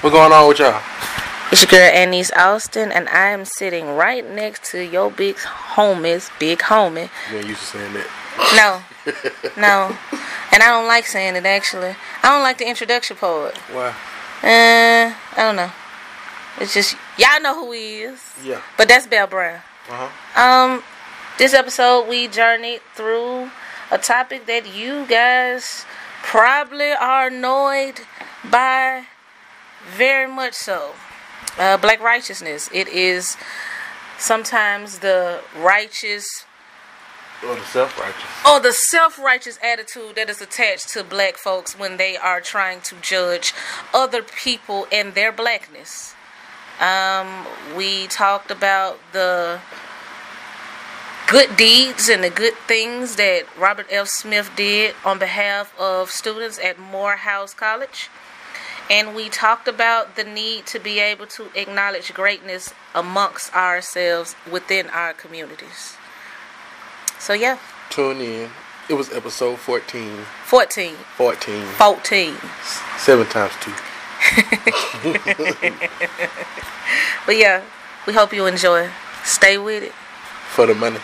What going on with y'all? It's your girl Annice Austin, and I am sitting right next to your big homies, big homie. You ain't used to saying that. No, no, and I don't like saying it actually. I don't like the introduction part. Why? Uh, I don't know. It's just y'all know who he is. Yeah. But that's Bell Brown. Uh huh. Um, this episode we journeyed through a topic that you guys probably are annoyed by, very much so. Uh, black righteousness. It is sometimes the righteous Or the self righteous. or the self-righteous attitude that is attached to black folks when they are trying to judge other people and their blackness. Um, we talked about the good deeds and the good things that Robert F. Smith did on behalf of students at Morehouse College. And we talked about the need to be able to acknowledge greatness amongst ourselves within our communities. So, yeah, Tune in. It was episode 14. 14. 14. 14. Seven times two. But yeah, we hope you enjoy. Stay with it. For the money.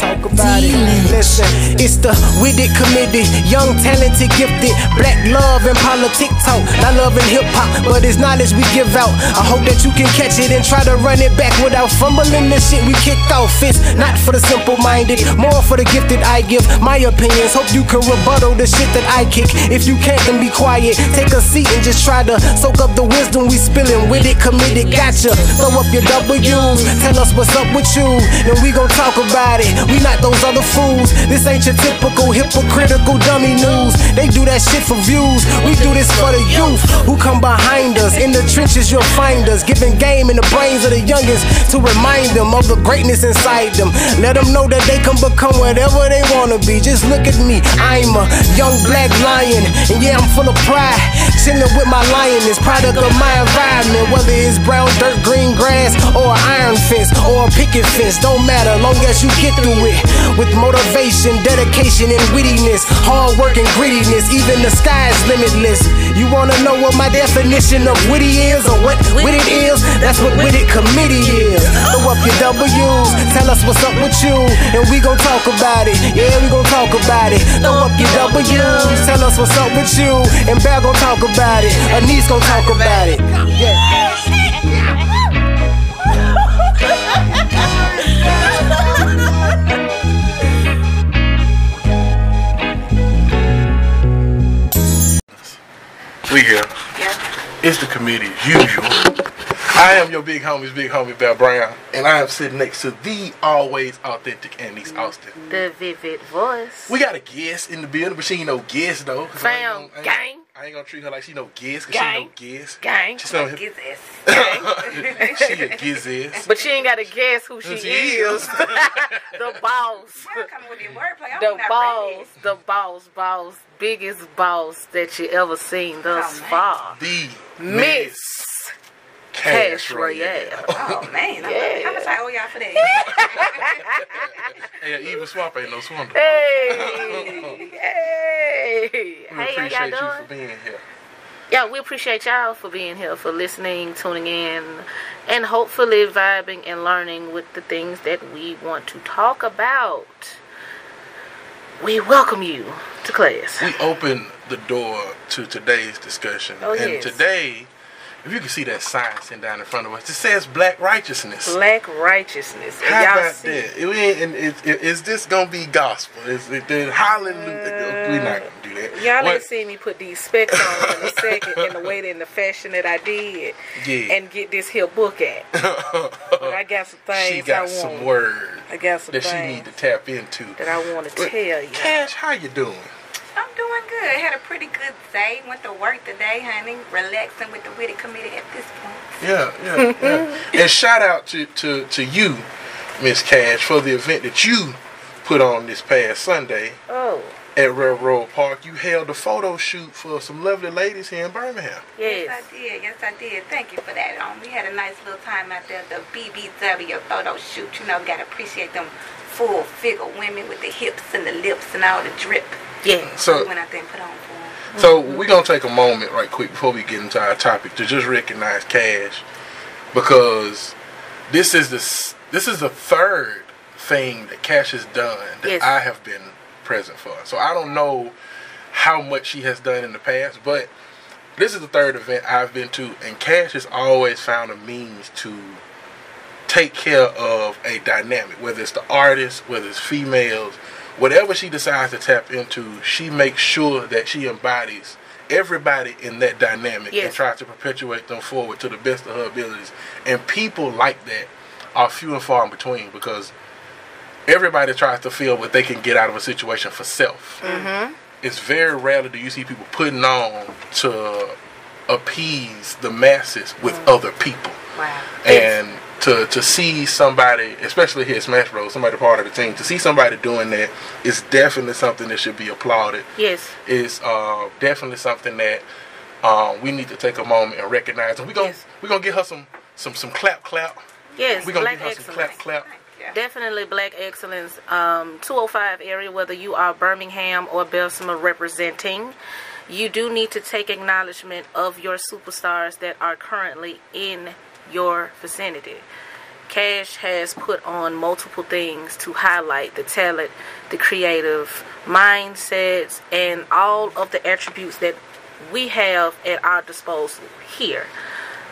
Talk about it. Listen, it's the witted committed, young, talented, gifted, black love and politic talk. Not loving hip hop, but it's knowledge we give out. I hope that you can catch it and try to run it back without fumbling the shit we kicked off. It's not for the simple minded, more for the gifted. I give my opinions. Hope you can rebuttal the shit that I kick. If you can't, then be quiet. Take a seat and just try to soak up the wisdom we spilling. With it, committed, gotcha. Throw up your W's. Tell us what's up with you, then we gon' talk about it. We not those other fools. This ain't your typical hypocritical dummy news. They do that shit for views. We do this for the youth who come behind us. In the trenches, you'll find us. Giving game in the brains of the youngest to remind them of the greatness inside them. Let them know that they can become whatever they wanna be. Just look at me. I'm a young black lion. And yeah, I'm full of pride. Chilling with my lioness, product of my environment. Whether it's brown dirt, green grass, or iron fence, or a picket fence, don't matter. Long as you get through it with motivation, dedication, and wittiness, hard work and grittiness. Even the sky is limitless. You wanna know what my definition of witty is, or what wit it is? That's what witted committee is. Throw up your W's, tell us what's up with you, and we gon' talk about it. Yeah, we gon' talk about it. Throw up your W's, tell us what's up with you, and Bear gon' talk about it. Anise gon' talk about it. Yeah. We here. Yeah. It's the committee as usual. I am your big homie's big homie Bell Brown, and I am sitting next to the always authentic Annice Austin. The vivid voice. We got a guest in the building, but she ain't no guest though. I Fam, gonna- I ain't- gang. I ain't gonna treat her like she no giz, cause Gang. she no giz. Gang. She's no, Get she a giz But she ain't got to guess who she, she is. is. the boss. Come with your wordplay. The not boss. The boss. Boss. Biggest boss that you ever seen thus Oh, far. the Miss Cash Cash Royale. Royale. Oh man, I'm Yeah. how much I owe y'all for that? Hey, even Swamp ain't no swindle. Hey. Hey. We Hey, appreciate y'all you doing? for being here. Yeah, we appreciate y'all for being here, for listening, tuning in, and hopefully vibing and learning with the things that we want to talk about. We welcome you to class. We open the door to today's discussion, Oh, and yes. today, if you can see that sign sitting down in front of us, it says Black Righteousness. Black righteousness. And How y'all about see that? It ain't- it- it- is this gonna be gospel? Is it, hallelujah? We're not gonna uh, do that. Y'all What- ain't seen me put these specs on in a second in the way in the fashion that I did Yeah. and get this here book at. But I got some things she got I want. some words I got some that she need to tap into. that I want to tell you. Cash, how you doing? I'm doing good. Had a pretty good day. Went to work today, honey. Relaxing with the witty committee at this point. Yeah, yeah, yeah. and shout out to, to, to you, Miss Cash, for the event that you put on this past Sunday. Oh, at Railroad Park, you held a photo shoot for some lovely ladies here in Birmingham. Yes. Yes, I did. Yes, I did. Thank you for that. Um, we had a nice little time out there, the BBW photo shoot. You know, gotta appreciate them full figure women with the hips and the lips and all the drip. Yeah. So we went out there and put on for them. So we're gonna take a moment right quick before we get into our topic to just recognize Cash because this is the this is the third thing that Cash has done that Yes. I have been present for. So I don't know how much she has done in the past, but this is the third event I've been to, and Cash has always found a means to take care of a dynamic, whether it's the artist, whether it's females, whatever she decides to tap into, she makes sure that she embodies everybody in that dynamic and tries to perpetuate them forward to the best of her abilities. And people like that are few and far in between because everybody tries to feel what they can get out of a situation for self. Mm-hmm. It's very rarely do you see people putting on to appease the masses with other people Wow. and to to see somebody, especially here at Smash Bros, somebody part of the team, to see somebody doing that is definitely something that should be applauded. Yes. Is uh, definitely something that um, we need to take a moment and recognize. And we gonna Yes. we gonna get her some some some clap clap. Yes. We gonna Black give her some clap clap. Yeah. Definitely Black Excellence. Um, 205 area, whether you are Birmingham or Bessemer representing, you do need to take acknowledgement of your superstars that are currently in your vicinity. Cash has put on multiple things to highlight the talent, the creative mindsets, and all of the attributes that we have at our disposal here.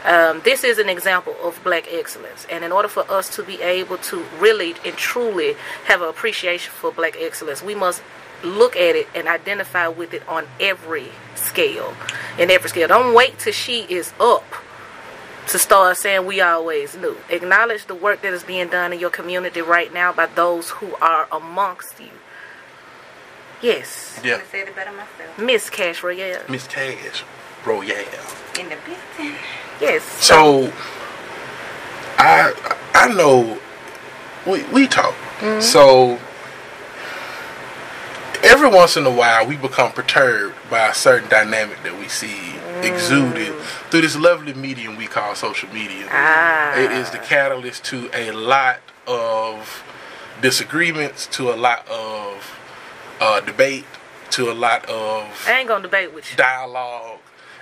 Um, this is an example of black excellence. And in order for us to be able to really and truly have an appreciation for black excellence, we must look at it and identify with it on every scale. In every scale. Don't wait till she is up to start saying we always knew. Acknowledge the work that is being done in your community right now by those who are amongst you. Yes. Yeah, I said it better myself. Miss Cash Royale. Miss Cash, bro, yeah. In the building. Yes. So I I know we we talk. Mm-hmm. So every once in a while we become perturbed by a certain dynamic that we see exuded through this lovely medium we call social media. Ah. It is the catalyst to a lot of disagreements, to a lot of uh, debate, to a lot of I ain't gonna debate with you. dialogue.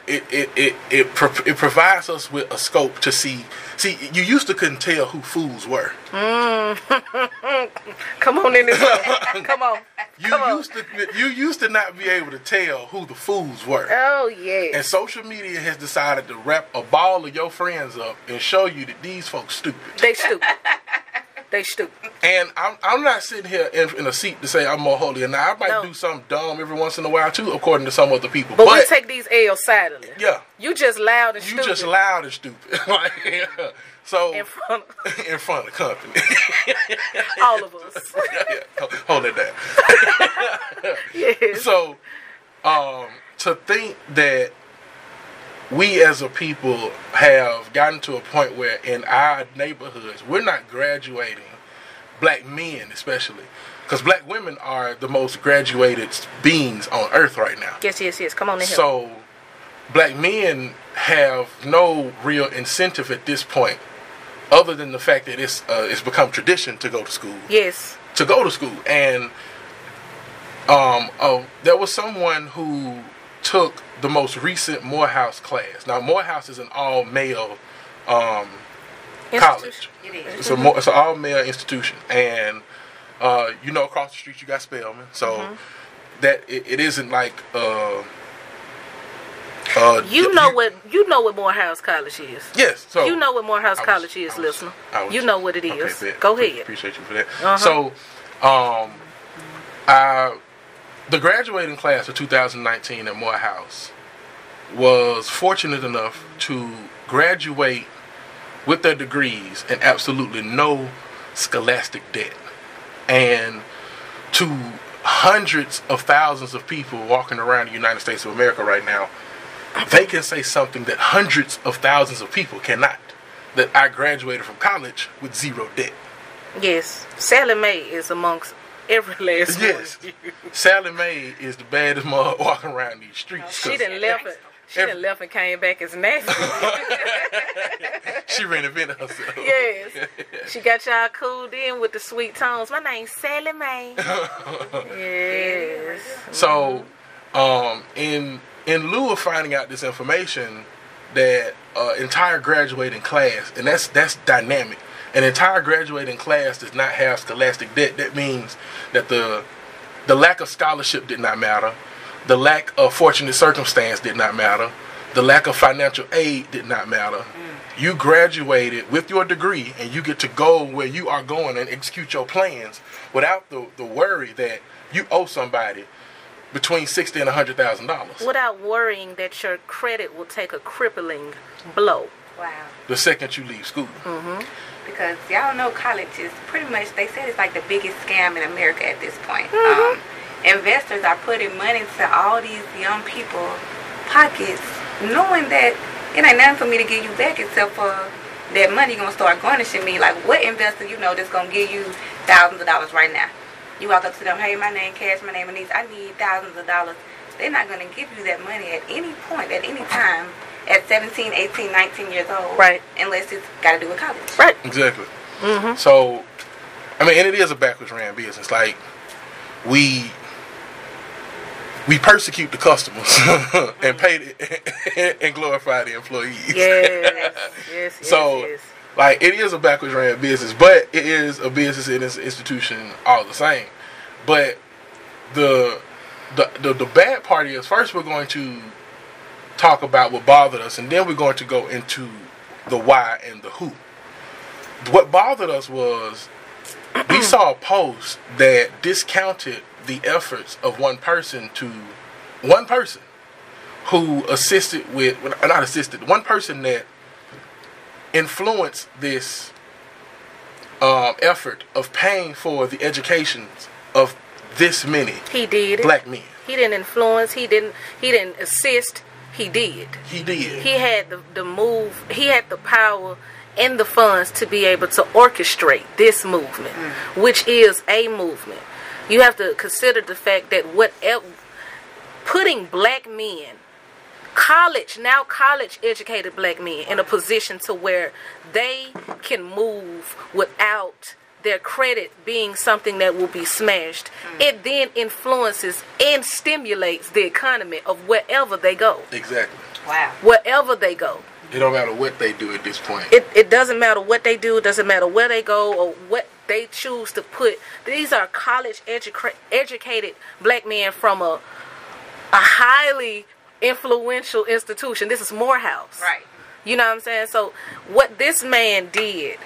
It it it it, pro- it provides us with a scope to see. See, you used to couldn't tell who fools were. Mm-hmm. Come on in this way. Come on. You Come on. used to you used to not be able to tell who the fools were. Oh yeah. And social media has decided to wrap a ball of your friends up and show you that these folks stupid. They stupid. They stupid. And I'm, I'm not sitting here in, in a seat to say I'm more holy than I might No. do something dumb every once in a while too, according to some other people. But, we take these L's silently. yeah, You just loud and you stupid. You just loud and stupid. like, yeah. So in front of in front of company. all of us. yeah, hold- hold it down. yes. So, um, to think that we as a people have gotten to a point where in our neighborhoods we're not graduating black men, especially because black women are the most graduated beings on earth right now. Yes, yes, yes. Come on in here. So, black men have no real incentive at this point, other than the fact that it's uh, it's become tradition to go to school yes. to go to school and um oh there was someone who took the most recent Morehouse class. Now Morehouse is an all male um college. It is. It's a more, it's an all male institution and uh you know across the street you got Spelman. So Mm-hmm. that it, it isn't like uh uh You know what you know what Morehouse College is. Yes. So you know what Morehouse was- College is, was- listener. Was- you know what it is. Okay. Go ahead. Appreciate you for that. Uh-huh. So, um, I, the graduating class of 2019 at Morehouse was fortunate enough to graduate with their degrees and absolutely no scholastic debt, and to hundreds of thousands of people walking around the United States of America right now, they can say something that hundreds of thousands of people cannot. That I graduated from college with zero debt. Yes. Sallie Mae is amongst every last Yes. one. Sallie Mae is the baddest mother walking around these streets. She didn't left it. She Every- done left and came back as nasty. She reinvented herself. yes. She got y'all cooled in with the sweet tones. My name's Sallie Mae. yes. So, um, in in lieu of finding out this information, that uh, entire graduating class, and that's that's dynamic. An entire graduating class does not have scholastic debt. That means that the the lack of scholarship did not matter. The lack of fortunate circumstance did not matter. The lack of financial aid did not matter. You graduated with your degree and you get to go where you are going and execute your plans without the, the worry that you owe somebody between sixty and a hundred thousand dollars. Without worrying that your credit will take a crippling blow. Wow. The second you leave school. Mm-hmm. Because y'all know college is pretty much, they said it's like the biggest scam in America at this point. Mm-hmm. Um, investors are putting money into all these young people pockets, knowing that it ain't nothing for me to give you back except for that money gonna start garnishing me. Like what investor you know that's gonna give you thousands of dollars right now? You walk up to them, hey, my name Cash, my name Anise, I need thousands of dollars. They're not gonna give you that money at any point, at any time, at 17, 18, 19 years old. Right. Unless it's gotta do with college. Right. Exactly. Mm-hmm. So, I mean, and it is a backwards ran business. Like we we persecute the customers and pay the, and glorify the employees. Yes. yes. Yes. So, yes. like, it is a backwards ran business, but it is a business and it's an institution all the same. But the the the, the bad part is first we're going to talk about what bothered us, and then we're going to go into the why and the who. What bothered us was we saw a post that discounted the efforts of one person to one person who assisted with not assisted one person that influenced this um, effort of paying for the educations of this many he did black men he didn't influence. He didn't. He didn't assist. He did. He did. He had the the move. He had the power and the funds to be able to orchestrate this movement, which is a movement. You have to consider the fact that whatever putting black men college now college educated black men in a position to where they can move without their credit being something that will be smashed mm. it then influences and stimulates the economy of wherever they go exactly. Wow. wherever they go It don't matter what they do at this point. it, it doesn't matter what they do, it doesn't matter where they go or what they choose to put. These are college educa- educated black men from a a highly influential institution. This is Morehouse. Right. You know what I'm saying? So what this man did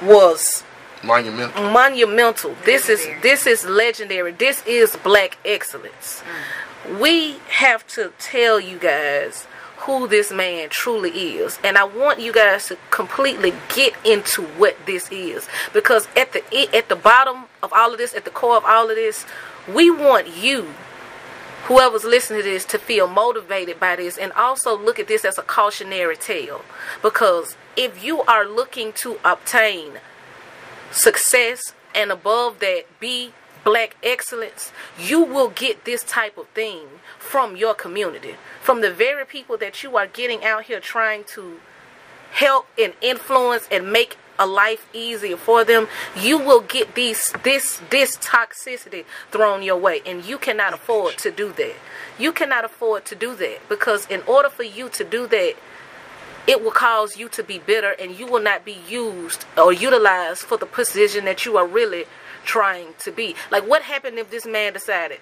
was Monumental. monumental. This is this is legendary. This is black excellence. Mm. We have to tell you guys who this man truly is, and I want you guys to completely get into what this is. Because at the at the bottom of all of this, at the core of all of this, we want you whoever's listening to this to feel motivated by this. And also look at this as a cautionary tale. Because if you are looking to obtain success and above that be black excellence you will get this type of thing from your community from the very people that you are getting out here trying to help and influence and make a life easier for them you will get these this this toxicity thrown your way and you cannot afford to do that you cannot afford to do that because in order for you to do that it will cause you to be bitter and you will not be used or utilized for the position that you are really trying to be. Like, what happened if this man decided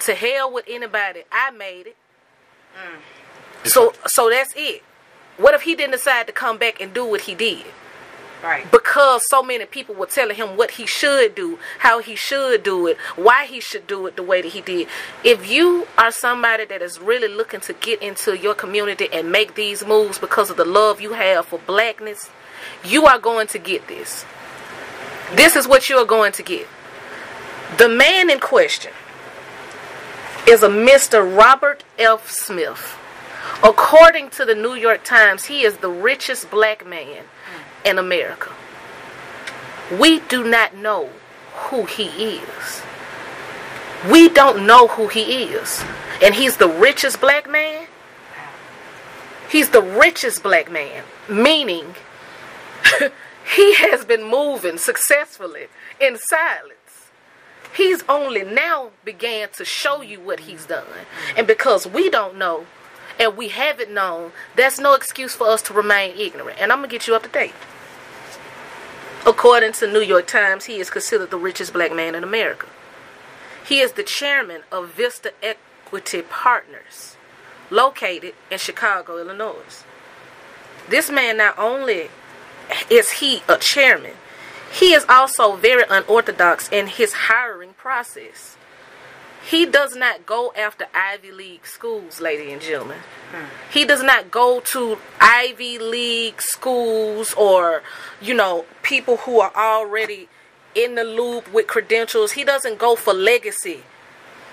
to hell with anybody? I made it. Mm. So, so that's it. What if he didn't decide to come back and do what he did? Right. because so many people were telling him what he should do, how he should do it, why he should do it the way that he did. If you are somebody that is really looking to get into your community and make these moves because of the love you have for blackness, you are going to get this. This is what you are going to get. The man in question is a Mr. Robert F. Smith. According to the New York Times, he is the richest black man in America. We do not know who he is. We don't know who he is. And he's the richest black man. He's the richest black man, meaning he has been moving successfully in silence. He's only now began to show you what he's done. And because we don't know and we haven't known, that's no excuse for us to remain ignorant. And I'm going to get you up to date. According to New York Times, he is considered the richest black man in America. He is the chairman of Vista Equity Partners, located in Chicago, Illinois. This man not only is he a chairman, he is also very unorthodox in his hiring process. He does not go after Ivy League schools, ladies and gentlemen. He does not go to Ivy League schools or, you know, people who are already in the loop with credentials. He doesn't go for legacy.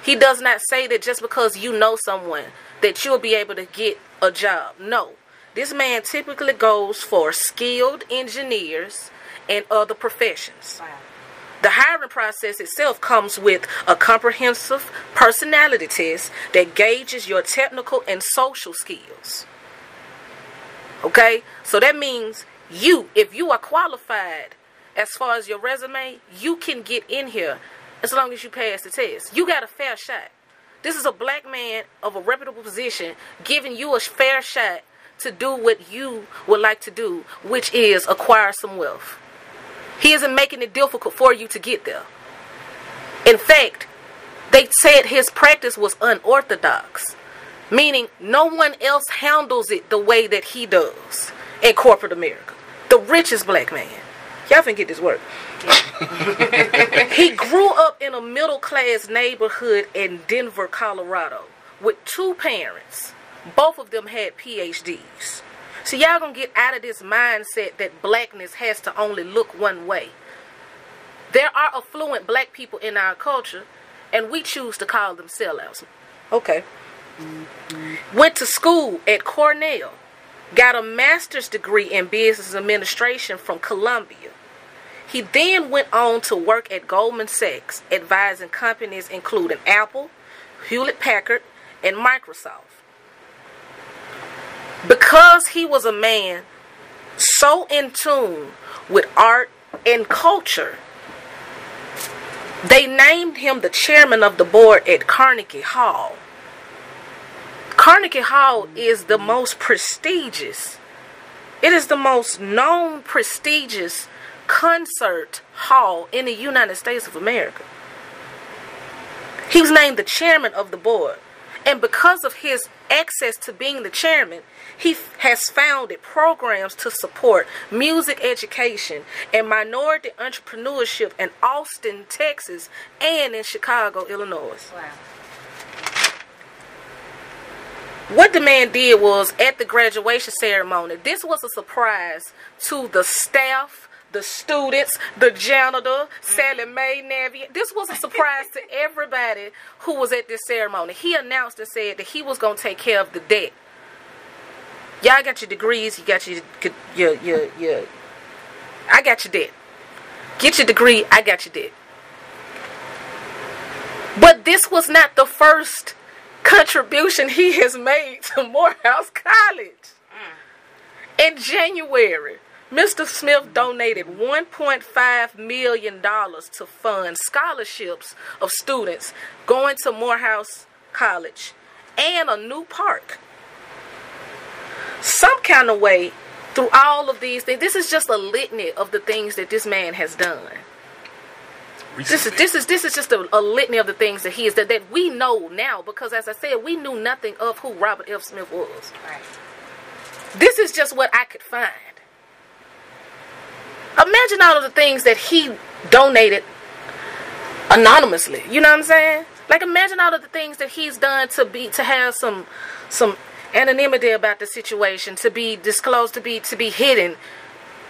He does not say that just because you know someone that you'll be able to get a job. No. This man typically goes for skilled engineers and other professions. The hiring process itself comes with a comprehensive personality test that gauges your technical and social skills. Okay? So that means you, if you are qualified as far as your resume, you can get in here as long as you pass the test. You got a fair shot. This is a black man of a reputable position giving you a fair shot to do what you would like to do, which is acquire some wealth. He isn't making it difficult for you to get there. In fact, they said his practice was unorthodox, meaning no one else handles it the way that he does in corporate America. The richest black man. Y'all can get this work. he grew up in a middle class neighborhood in Denver, Colorado, with two parents. Both of them had PhDs. So y'all gonna get out of this mindset that blackness has to only look one way. There are affluent black people in our culture, and we choose to call them sellouts. Okay. Went to school at Cornell, got a master's degree in business administration from Columbia. He then went on to work at Goldman Sachs, advising companies including Apple, Hewlett Packard, and Microsoft because he was a man so in tune with art and culture, they named him the chairman of the board at Carnegie Hall. Carnegie Hall is the most prestigious, it is the most known prestigious concert hall in the United States of America. He was named the chairman of the board. And because of his access to being the chairman, he has founded programs to support music education and minority entrepreneurship in Austin, Texas, and in Chicago, Illinois. Wow. What the man did was at the graduation ceremony, this was a surprise to the staff the students, the janitor, Sallie Mae Navient. This was a surprise to everybody who was at this ceremony. He announced and said that he was going to take care of the debt. Y'all got your degrees, you got your, your, your, your, I got your debt. Get your degree, I got your debt. But this was not the first contribution he has made to Morehouse College. Mm. In January, Mr. Smith donated $1.5 million to fund scholarships of students going to Morehouse College and a new park. Some kind of way, through all of these things, this is just a litany of the things that this man has done. This is this is this is just a, a, litany of the things that he is that, that we know now because as I said, we knew nothing of who Robert F. Smith was. Right. This is just what I could find. Imagine all of the things that he donated anonymously. You know what I'm saying? Like imagine all of the things that he's done to be to have some some anonymity about the situation, to be disclosed, to be to be hidden,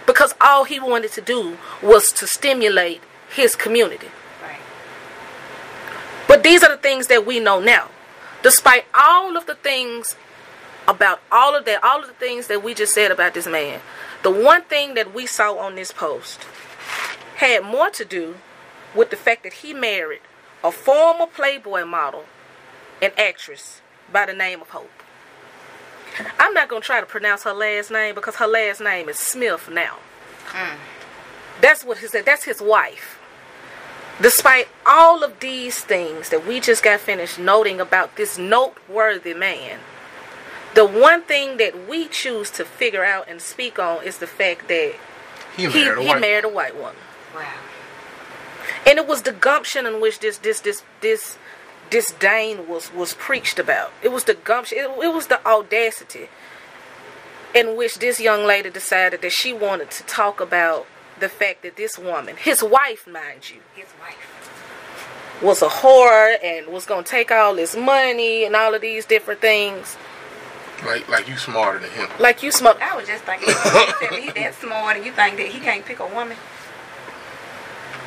because all he wanted to do was to stimulate his community. Right. But these are the things that we know now. Despite all of the things about all of that, all of the things that we just said about this man, the one thing that we saw on this post had more to do with the fact that he married a former Playboy model and actress by the name of Hope. I'm not gonna try to pronounce her last name because her last name is Smith now. That's what said. That's his wife. Despite all of these things that we just got finished noting about this noteworthy man, the one thing that we choose to figure out and speak on is the fact that He he, married a he white. married a white woman. Wow. And it was the gumption in which this this this this disdain was was preached about. It was the gumption. It, it was the audacity in which this young lady decided that she wanted to talk about the fact that this woman, his wife, mind you, His wife. was a whore and was gonna take all his money and all of these different things. Like like you smarter than him. Like you smoke. I was just thinking, you said he that smart, and you think that he can't pick a woman?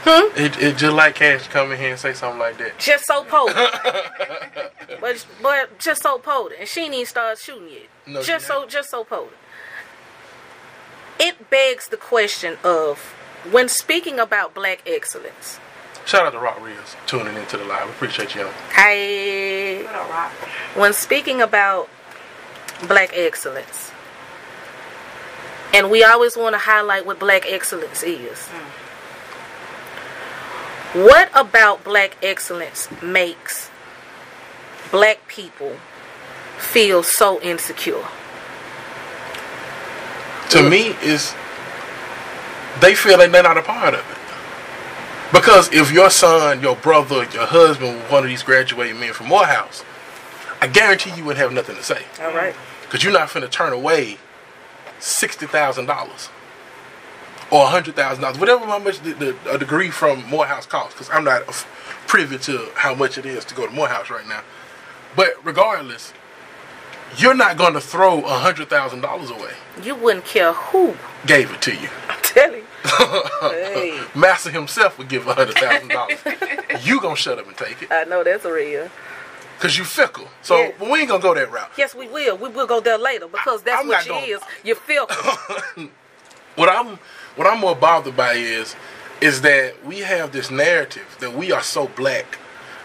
Huh it, it just like Cash to come in here and say something like that. Just so potent. but but just so potent. And she ain't even started shooting yet. No, just so just so potent. It begs the question of when speaking about black excellence. Shout out to Rock Reels tuning into the live. Appreciate you. I What a rock. when speaking about black excellence, and we always want to highlight what black excellence is. What about black excellence makes black people feel so insecure? To me, is they feel like they're not a part of it. Because if your son, your brother, your husband, one of these graduating men from Morehouse, I guarantee you wouldn't have nothing to say. All right. Because you're not finna turn away sixty thousand dollars or hundred thousand dollars, whatever how much the, the, a degree from Morehouse costs. Because I'm not privy to how much it is to go to Morehouse right now. But regardless, you're not going to throw a hundred thousand dollars away. You wouldn't care who. Gave it to you. I'm telling you. hey, Master himself would give a hundred thousand dollars. You gonna shut up and take it I know that's real. Because you fickle. So Yeah. we ain't gonna go that route. Yes, we will. We will go there later because that's I'm what you going- is. You feel what I'm what I'm more bothered by is is that we have this narrative that we are so black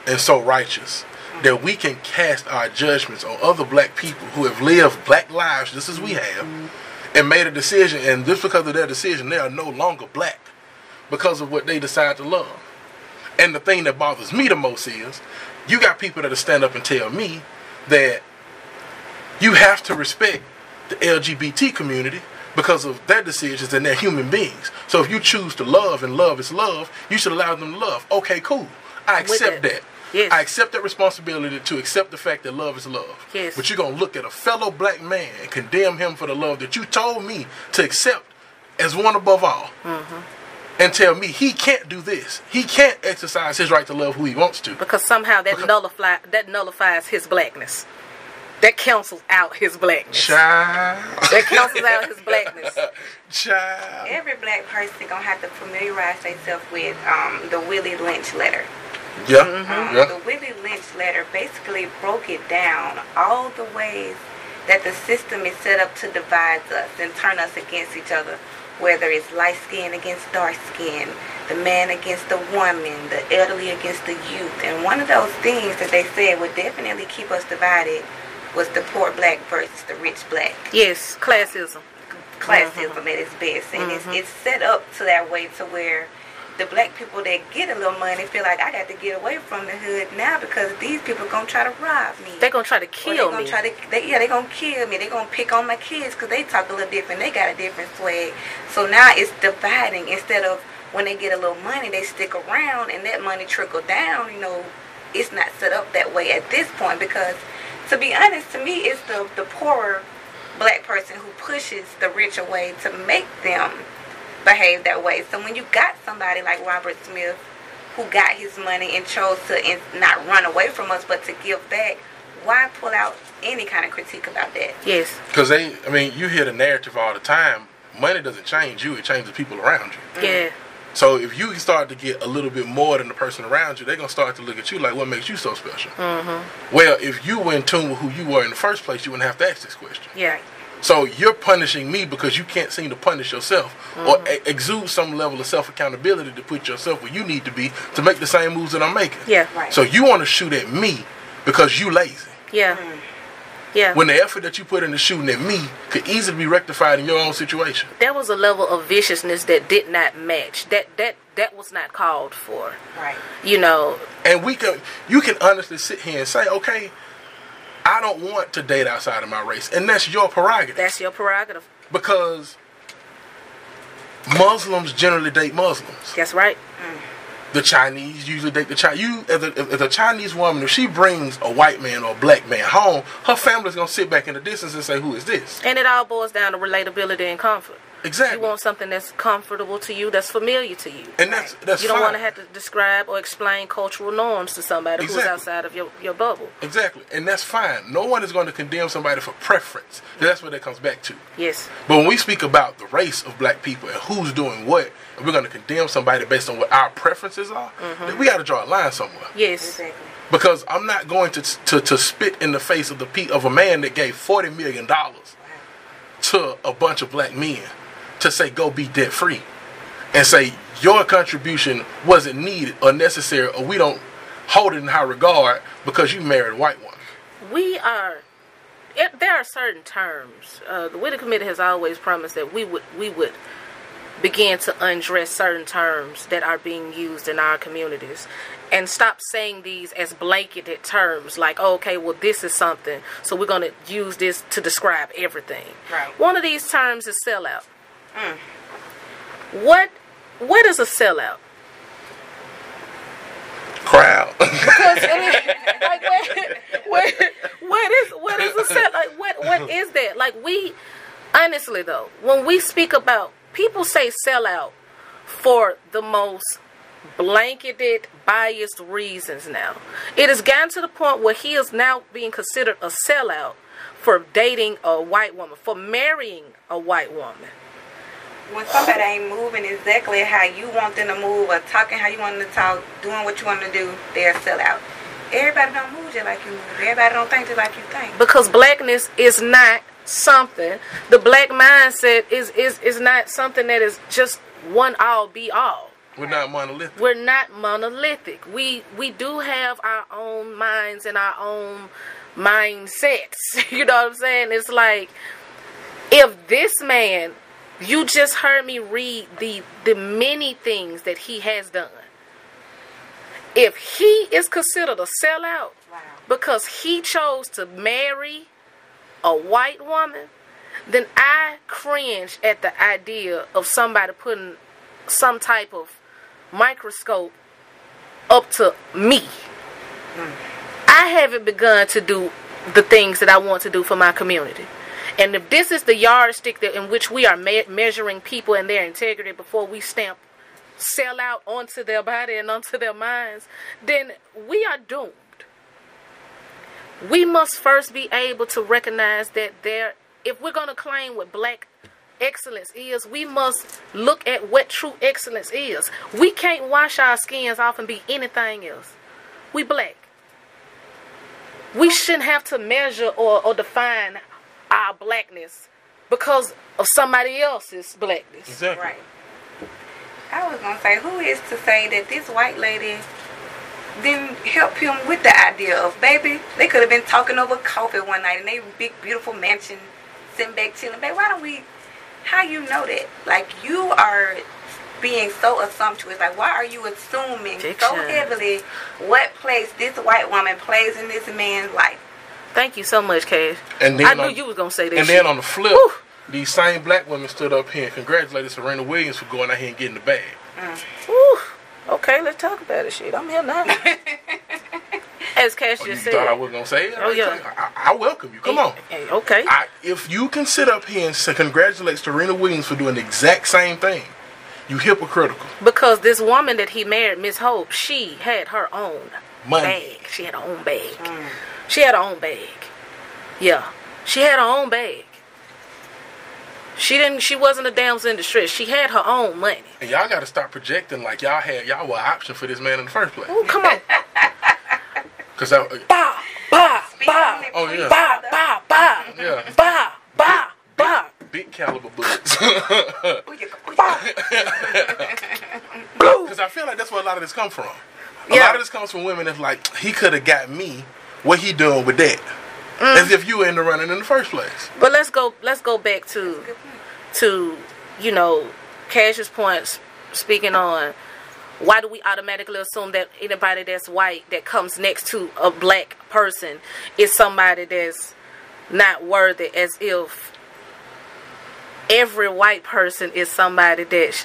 and so righteous that we can cast our judgments on other black people who have lived black lives just as we mm-hmm. have and made a decision and just because of their decision they are no longer black because of what they decide to love. And the thing that bothers me the most is you got people that will stand up and tell me that you have to respect the LGBT community because of their decisions and they're human beings. So if you choose to love and love is love, you should allow them to love. Okay, cool. I accept that. that. Yes. I accept that responsibility to accept the fact that love is love. Yes. But you're going to look at a fellow black man and condemn him for the love that you told me to accept as one above all. Mm-hmm. And tell me he can't do this. He can't exercise his right to love who he wants to. because somehow that nullify that nullifies his blackness. That cancels out his blackness. Child. That cancels out his blackness. Child. Every black person gonna have to familiarize themselves with um, the Willie Lynch letter. Yeah. Um, Yeah. The Willie Lynch letter basically broke it down all the ways that the system is set up to divide us and turn us against each other. Whether it's light skin against dark skin, the man against the woman, the elderly against the youth. And one of those things that they said would definitely keep us divided was the poor black versus the rich black Yes, classism. classism mm-hmm. at its best, and it's mm-hmm. it's set up to that way to where the black people that get a little money feel like I got to get away from the hood now because these people gonna try to rob me. They're gonna try to kill they gonna me. try to, they, yeah, they gonna kill me. They gonna pick on my kids because they talk a little different. They got a different swag. So now it's dividing instead of when they get a little money, they stick around and that money trickle down. You know, it's not set up that way at this point because, to be honest, to me, it's the the poorer black person who pushes the rich away to make them behave that way. So when you got somebody like Robert Smith who got his money and chose to in, not run away from us but to give back, why pull out any kind of critique about that? yes. Because they, I mean, you hear the narrative all the time. Money doesn't change you; it changes the people around you. Yeah. So if you start to get a little bit more than the person around you, they're gonna start to look at you like, "What makes you so special?" Mm-hmm. Well, if you were in tune with who you were in the first place, you wouldn't have to ask this question. Yeah. So you're punishing me because you can't seem to punish yourself or mm-hmm. e- exude some level of self accountability to put yourself where you need to be to make the same moves that I'm making. Yeah. Right. So you want to shoot at me because you lazy. Yeah. Mm. Yeah. When the effort that you put into shooting at me could easily be rectified in your own situation. there was a level of viciousness that did not match. That that that was not called for. Right. You know, And we can you can honestly sit here and say, okay, I don't want to date outside of my race. And that's your prerogative. that's your prerogative. because Muslims generally date Muslims. That's right. Mm. The Chinese usually date the Chinese. You, if, a, if a Chinese woman, if she brings a white man or a black man home, her family's gonna sit back in the distance and say, "Who is this?" And it all boils down to relatability and comfort. Exactly. You want something that's comfortable to you, that's familiar to you. and that's that's you don't want to have to describe or explain cultural norms to somebody who's outside of your, your bubble. Exactly, and that's fine. No one is going to condemn somebody for preference. That's what it comes back to. Yes. But when we speak about the race of black people and who's doing what, and we're going to condemn somebody based on what our preferences are, mm-hmm. then we got to draw a line somewhere. Yes. Exactly. Because I'm not going to to, to spit in the face of the pe- of a man that gave forty million dollars to a bunch of black men to say go be debt free, and say your contribution wasn't needed or necessary, or we don't hold it in high regard because you married a white woman. we are it, there are certain terms uh, the Witty Committee has always promised that we would we would begin to undress certain terms that are being used in our communities and stop saying these as blanketed terms like oh, okay well this is something so we're going to use this to describe everything Right. one of these terms is sellout Mm. what what is a sellout Crowd. Because I mean, like what, what, what is what is a set? Like what what is that? Like we, honestly though, when we speak about people say sellout for the most blanketed, biased reasons. Now it has gotten to the point where he is now being considered a sellout for dating a white woman, for marrying a white woman. When somebody ain't moving exactly how you want them to move or talking how you want them to talk, doing what you want them to do, they're still out. Everybody don't move just like you move. Everybody don't think just like you think. because blackness is not something the black mindset is is is not something that is just one all be all We're not monolithic. we're not monolithic we we do have our own minds and our own mindsets you know what i'm saying it's like if this man you just heard me read the the many things that he has done if he is considered a sellout Wow. because he chose to marry a white woman, then I cringe at the idea of somebody putting some type of microscope up to me. Mm. I haven't begun to do the things that I want to do for my community. And if this is the yardstick that in which we are me- measuring people and their integrity before we stamp sell out onto their body and onto their minds, then we are doomed. We must first be able to recognize that there if we're going to claim what black excellence is we must look at what true excellence is. We can't wash our skins off and be anything else. We black. We shouldn't have to measure or, or define our blackness because of somebody else's blackness Exactly. Right. I was gonna say, who is to say that this white lady didn't help him with the idea of baby? They could have been talking over coffee one night in they big beautiful mansion, sitting back chilling. Babe, why don't we? How you know that? Like you are being so assumptuous. Like why are you assuming so heavily what place this white woman plays in this man's life? Thank you so much cash And then i knew on- you was going to say that And shit. then on the flip, Whew. these same black women stood up here and congratulated Serena Williams for going out here and getting the bag. Mm. Whew. Okay, let's talk about it. Shit, I'm here now. As Cash Oh, you just thought I was gonna say it? Oh, yeah. I, I welcome you. Come on. Hey, okay. I, if you can sit up here and say, congratulate Serena Williams for doing the exact same thing, you hypocritical. Because this woman that he married, Miss Hope, she had her own Money. bag. She had her own bag. Mm. She had her own bag. Yeah. She had her own bag. She didn't she wasn't a damsel in distress. She had her own money. And y'all got to start projecting like y'all had y'all were an option for this man in the first place. Ooh, come on. Cause that, uh, Bah, bah, Speak bah. on it, Oh, please, yeah. Bah, bah, bah. Yeah. Bah, bah, big caliber bullets. Ooh, you- ooh, you- Because I feel like that's where a lot of this come from. A Yeah. lot of this comes from women that's like, he could have got me. What he doing with that? Mm. As if you were in the running in the first place. But let's go. Let's go back to to you know Cash's points. Speaking on why do we automatically assume that anybody that's white that comes next to a black person is somebody that's not worthy, as if every white person is somebody that sh-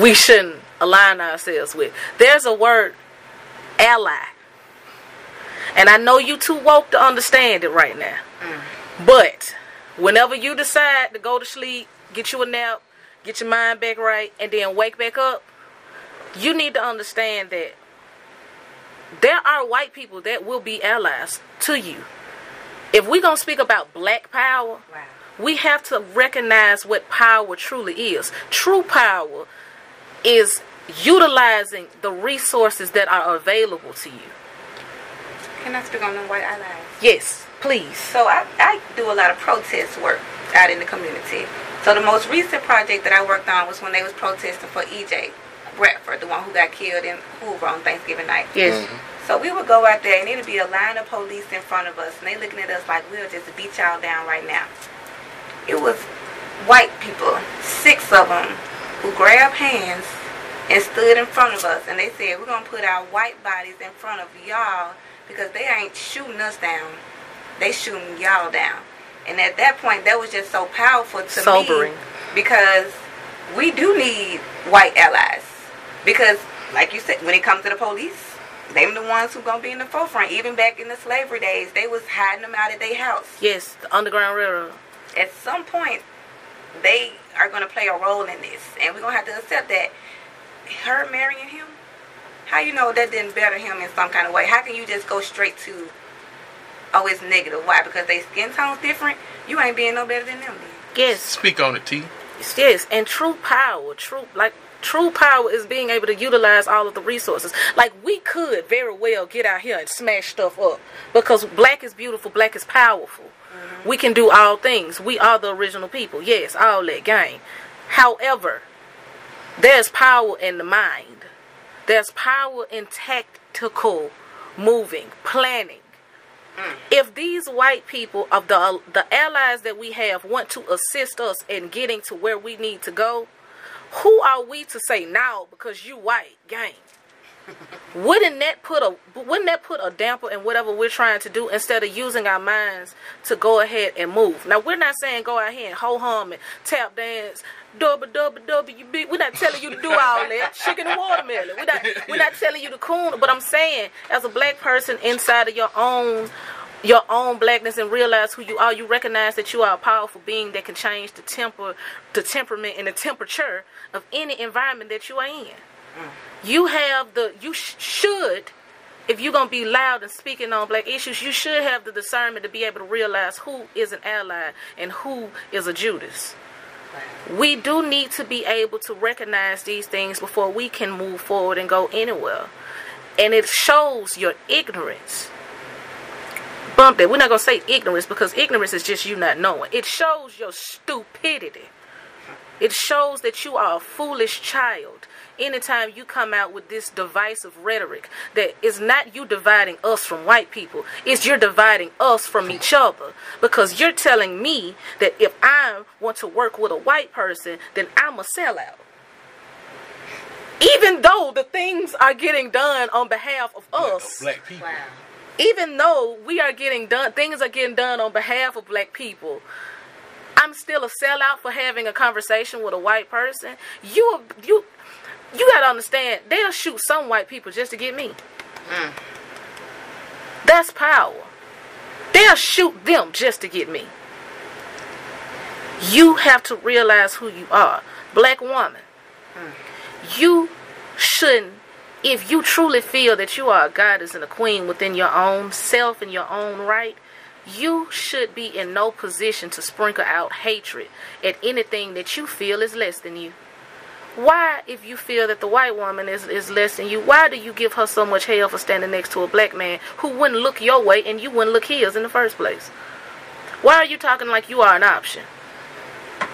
we shouldn't align ourselves with. There's a word, ally. And I know you too woke to understand it right now. But whenever you decide to go to sleep, get you a nap, get your mind back right, and then wake back up, you need to understand that there are white people that will be allies to you. If we're going to speak about black power, Wow. we have to recognize what power truly is. True power is utilizing the resources that are available to you. Can I speak on the white allies? Yes, please. So I, I do a lot of protest work out in the community. So the most recent project that I worked on was when they was protesting for EJ Bradford, the one who got killed in Hoover on Thanksgiving night. Yes. Mm-hmm. So we would go out there and it'd be a line of police in front of us and they looking at us like we'll just beat y'all down right now. It was white people, six of them, who grabbed hands and stood in front of us and they said we're gonna put our white bodies in front of y'all because they ain't shooting us down. They shooting y'all down. And at that point that was just so powerful to me. Sobering. me because we do need white allies. Because like you said, when it comes to the police, them the ones who gonna be in the forefront. Even back in the slavery days, they was hiding them out of their house. Yes, the Underground Railroad. At some point, they are gonna play a role in this, and we're gonna have to accept that. Her marrying him, how you know that didn't better him in some kind of way? How can you just go straight to, oh, it's negative? Why? Because they skin tone's different. You ain't being no better than them. Then. Yes, Speak on it, T. yes, and true power, true like true power is being able to utilize all of the resources. Like we could very well get out here and smash stuff up because black is beautiful, black is powerful. Mm-hmm. We can do all things. We are the original people. Yes, all that game. However, there's power in the mind. There's power in tactical moving, planning. If these white people of the the allies that we have want to assist us in getting to where we need to go, who are we to say now because you white gang? Wouldn't that put a wouldn't that put a damper in whatever we're trying to do instead of using our minds to go ahead and move? Now we're not saying go out here and ho hum and tap dance, dubba dubba WB. We're not telling you to do all that. Chicken and watermelon. We're not we're not telling you to coon. But I'm saying as a black person inside of your own your own blackness and realize who you are, you recognize that you are a powerful being that can change the temper, the temperament, and the temperature of any environment that you are in. Mm. You have the, you sh- should, if you're going to be loud and speaking on black issues, you should have the discernment to be able to realize who is an ally and who is a Judas. We do need to be able to recognize these things before we can move forward and go anywhere. And it shows your ignorance bump that. We're not gonna say ignorance because ignorance is just you not knowing. It shows your stupidity. It shows that you are a foolish child. Anytime you come out with this divisive rhetoric, that is not you dividing us from white people, it's you're dividing us from each other. Because you're telling me that if I want to work with a white person, then I'm a sellout. Even though the things are getting done on behalf of us, Black people. even though we are getting done, things are getting done on behalf of black people. I'm still a sellout for having a conversation with a white person. You, you, you gotta understand. They'll shoot some white people just to get me. Mm. That's power. They'll shoot them just to get me. You have to realize who you are, black woman. Mm. You shouldn't if you truly feel that you are a goddess and a queen within your own self and your own right, you should be in no position to sprinkle out hatred at anything that you feel is less than you. Why, if you feel that the white woman is, is less than you, why do you give her so much hell for standing next to a black man who wouldn't look your way and you wouldn't look his in the first place? Why are you talking like you are an option?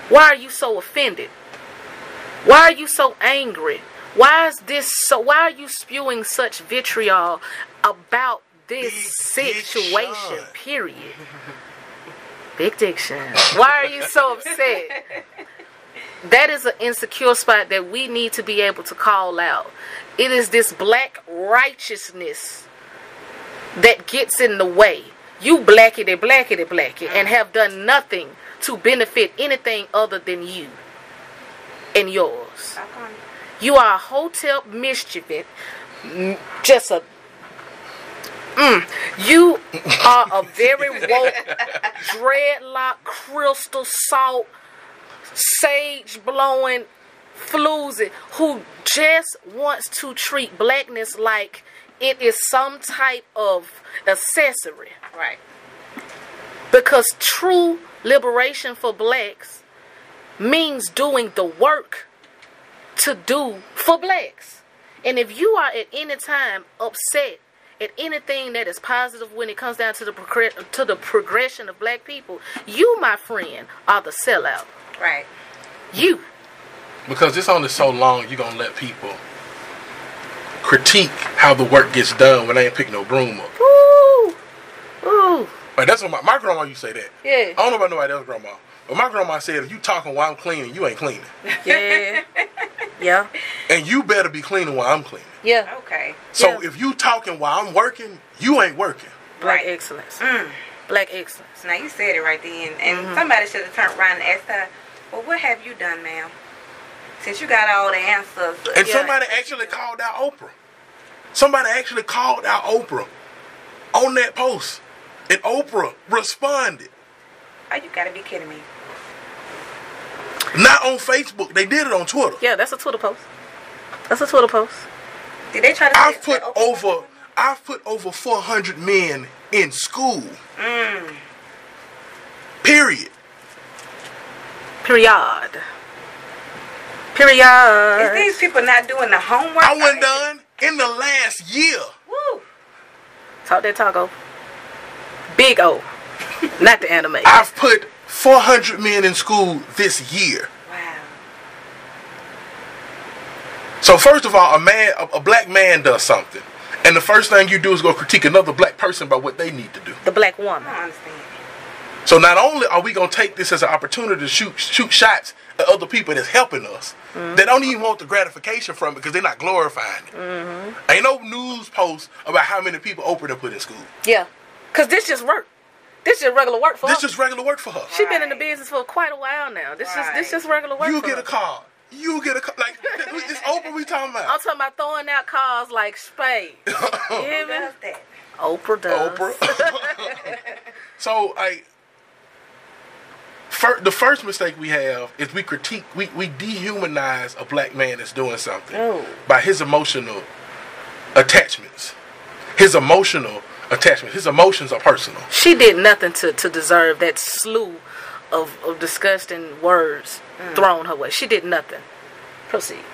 Why are you so offended? Why are you so angry? Why is this so? Why are you spewing such vitriol about this Big situation? Period. Big diction. Why are you so upset? That is an insecure spot that we need to be able to call out. It is this black righteousness that gets in the way. You blackety blackety blacky and have done nothing to benefit anything other than you and yours. Stop on it. You are a hotel mischievous, just a. Mm, you are a very woke, dreadlock, crystal salt, sage blowing floozy who just wants to treat blackness like it is some type of accessory. Right. Because true liberation for blacks means doing the work to do for blacks. And if you are at any time upset at anything that is positive when it comes down to the to the progression of black people, you, my friend, are the sellout. Right. You. Because it's only so long you're gonna let people critique how the work gets done when they ain't picking no broom up. Ooh. Ooh. Like that's what my, my grandma used to say that. Yeah. I don't know about nobody else's grandma. But my grandma said if you talking while I'm cleaning, you ain't cleaning. Yeah. yeah. And you better be cleaning while I'm cleaning. Yeah. Okay. So Yeah. if you talking while I'm working, you ain't working. Black Right. excellence. Mm. Black excellence. Now you said it right then, and Mm-hmm. somebody should have turned around and asked her, "Well, what have you done, ma'am? Since you got all the answers." And Yeah. somebody actually called out Oprah. Somebody actually called out Oprah on that post. And Oprah responded. Oh, you gotta be kidding me. Not on Facebook. They did it on Twitter. Yeah, that's a Twitter post. That's a Twitter post. Did they try to? I've put over I've put over 400 men in school. Mm. Period. Period. Period. Is these people not doing the homework? I wasn't done in the last year. Woo. Talk that taco. Oh. Big O. Not the anime. I've put 400 men in school this year. Wow. So first of all, a man, a, a black man does something, and the first thing you do is go critique another black person about what they need to do. The black woman. don't understand. So not only are we gonna take this as an opportunity to shoot shoot shots at other people that's helping us, mm-hmm. they don't even want the gratification from it because they're not glorifying it. Mm-hmm. Ain't no news post about how many people Oprah done put in school. Yeah. Cause this just work. This just regular work for This her. just regular work for her. she been in the business for quite a while now. This just this just regular work. You for get her. a call. You get a call. Like it's Oprah we talking about. I'm talking about throwing out calls like spade. You hear Who me? does that? Oprah does. Oprah. so like, fir- the first mistake we have is we critique, we, we dehumanize a black man that's doing something Oh. by his emotional attachments. His emotional attachment. His emotions are personal. She did nothing to, to deserve that slew of, of disgusting words mm. thrown her way. She did nothing. Proceed.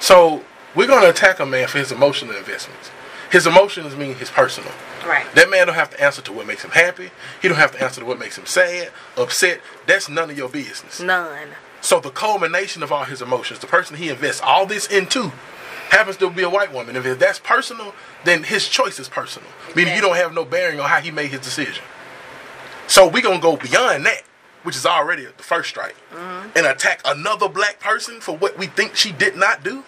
So we're gonna attack a man for his emotional investments. His emotions mean his personal. Right. That man don't have to answer to what makes him happy. He don't have to answer to what makes him sad, upset. That's none of your business. None. So the culmination of all his emotions, the person he invests all this into, happens to be a white woman. If that's personal, then his choice is personal. Meaning you don't have no bearing on how he made his decision. So we're gonna go beyond that, which is already the first strike, mm-hmm. and attack another black person for what we think she did not do.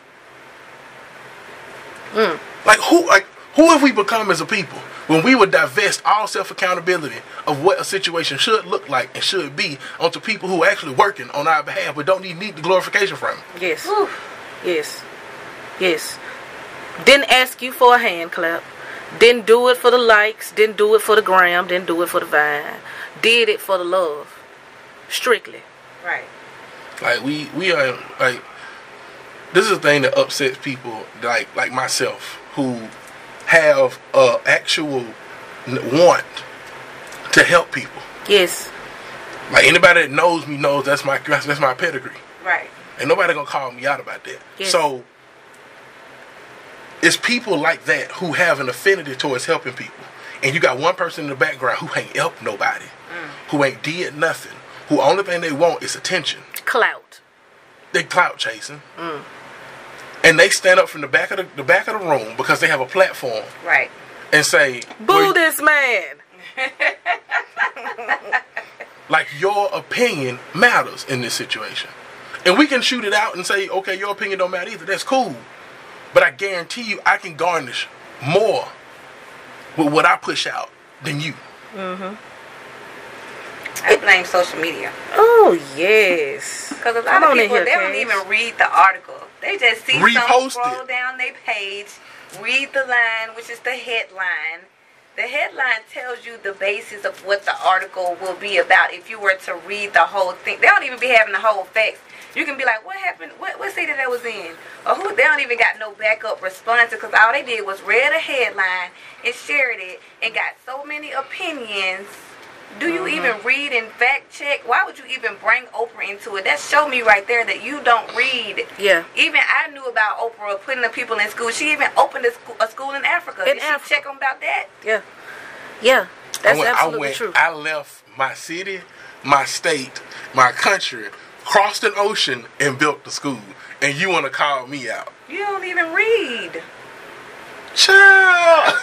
Mm. Like who like who have we become as a people when we would divest all self accountability of what a situation should look like and should be onto people who are actually working on our behalf but don't need, need the glorification from it. Yes. Yes. Yes. Didn't ask you for a hand clap. Didn't do it for the likes. Didn't do it for the gram. Didn't do it for the vine. Did it for the love. Strictly. Right. Like we we are like this is a thing that upsets people like like myself who have a actual want to help people. Yes. Like anybody that knows me knows that's my that's, my pedigree. Right. And nobody gonna call me out about that. Yes. So it's people like that who have an affinity towards helping people. And you got one person in the background who ain't helped nobody, mm. who ain't did nothing, who only thing they want is attention. clout. They clout chasing. Mm. And they stand up from the back of the, the back of the room because they have a platform Right. and say, Boo this man. like your opinion matters in this situation. And we can shoot it out and say, okay, your opinion don't matter either. That's cool. But I guarantee you I can garnish more with what I push out than you. Mm-hmm. I blame social media. Oh yes. Because a lot Come of people, here, they don't even read the article. They just see Repost something, scroll it. down their page, read the line, which is the headline. The headline tells you the basis of what the article will be about if you were to read the whole thing. They don't even be having the whole facts. You can be like, what happened? What, what city that was in? Or who? They don't even got no backup response because all they did was read a headline and shared it and got so many opinions. Do you Mm-hmm. even read and fact check? Why would you even bring Oprah into it? That show me right there that you don't read. Yeah. Even I knew about Oprah putting the people in school. She even opened a school, a school in Africa. In Did Africa. she check on about that? Yeah. Yeah. That's I went, absolutely I went, true. I left my city, my state, my country, crossed an ocean and built the school. And you want to call me out. You don't even read. Child!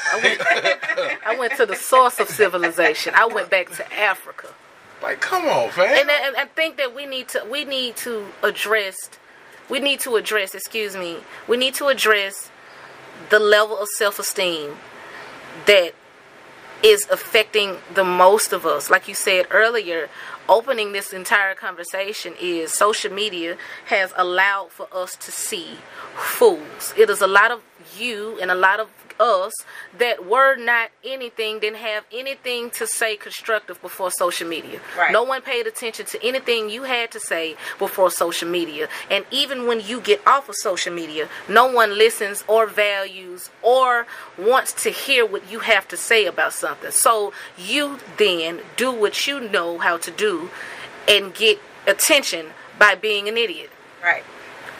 I went to the source of civilization. I went back to Africa. like, come on, fam. and I, and I think that we need to we need to address we need to address excuse me we need to address the level of self-esteem that is affecting the most of us like you said earlier opening this entire conversation is social media has allowed for us to see fools it is a lot of you and a lot of us that were not anything didn't have anything to say constructive before social media Right. no one paid attention to anything you had to say before social media. And even when you get off of social media, no one listens or values or wants to hear what you have to say about something. So you then do what you know how to do and get attention by being an idiot Right.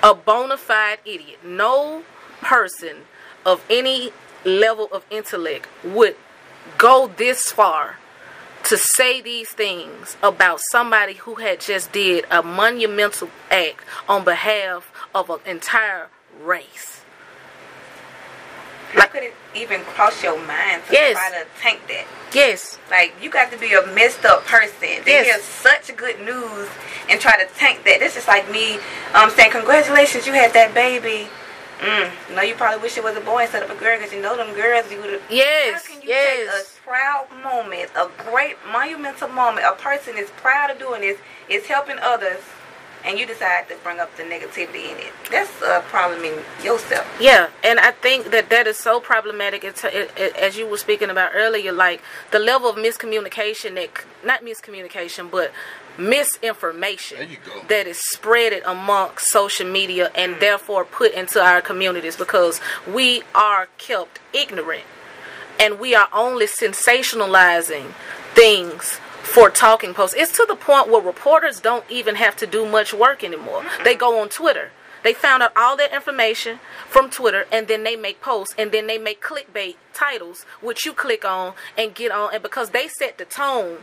a bona fide idiot. No person of any level of intellect would go this far to say these things about somebody who had just did a monumental act on behalf of an entire race. How could it even cross your mind to Yes. try to tank that? Yes, Like you got to be a messed up person to Yes. hear such good news and try to tank that. This is like me um, saying, "Congratulations, you had that baby." Mm, no, you probably wish it was a boy instead of a girl because you know them girls. You would. Yes, How can you yes. take a proud moment, a great monumental moment? A person is proud of doing this, is helping others, and you decide to bring up the negativity in it. That's a problem in yourself. Yeah, and I think that that is so problematic. It's, it, it, as you were speaking about earlier, like the level of miscommunication that not miscommunication, but misinformation There you go. that is spreaded amongst social media and mm. therefore put into our communities because we are kept ignorant and we are only sensationalizing things for talking posts. It's to the point where reporters don't even have to do much work anymore. They go on Twitter. They found out all that information from Twitter and then they make posts and then they make clickbait titles which you click on and get on and because they set the tone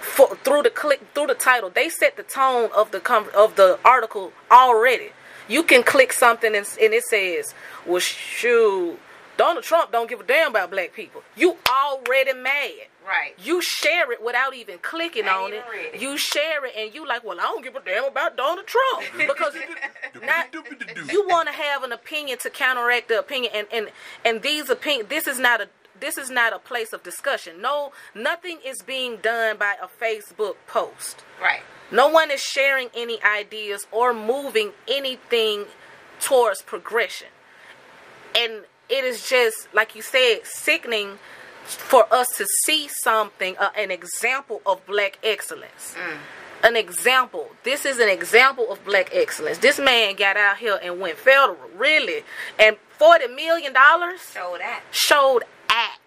for, through the click through the title they set the tone of the com- of the article already you can click something and, and it says well shoot donald trump don't give a damn about black people you already mad Right. you share it without even clicking Ain't on even it. read it. You share it and you like, well, I don't give a damn about Donald Trump because not, you want to have an opinion to counteract the opinion, and and and these opinion. This is not a this is not a place of discussion. No, nothing is being done by a Facebook post. Right. No one is sharing any ideas or moving anything towards progression. And it is just, like you said, sickening for us to see something, uh, an example of black excellence. An example. This is an example of black excellence. This man got out here and went federal, really. And $40 million So that. showed at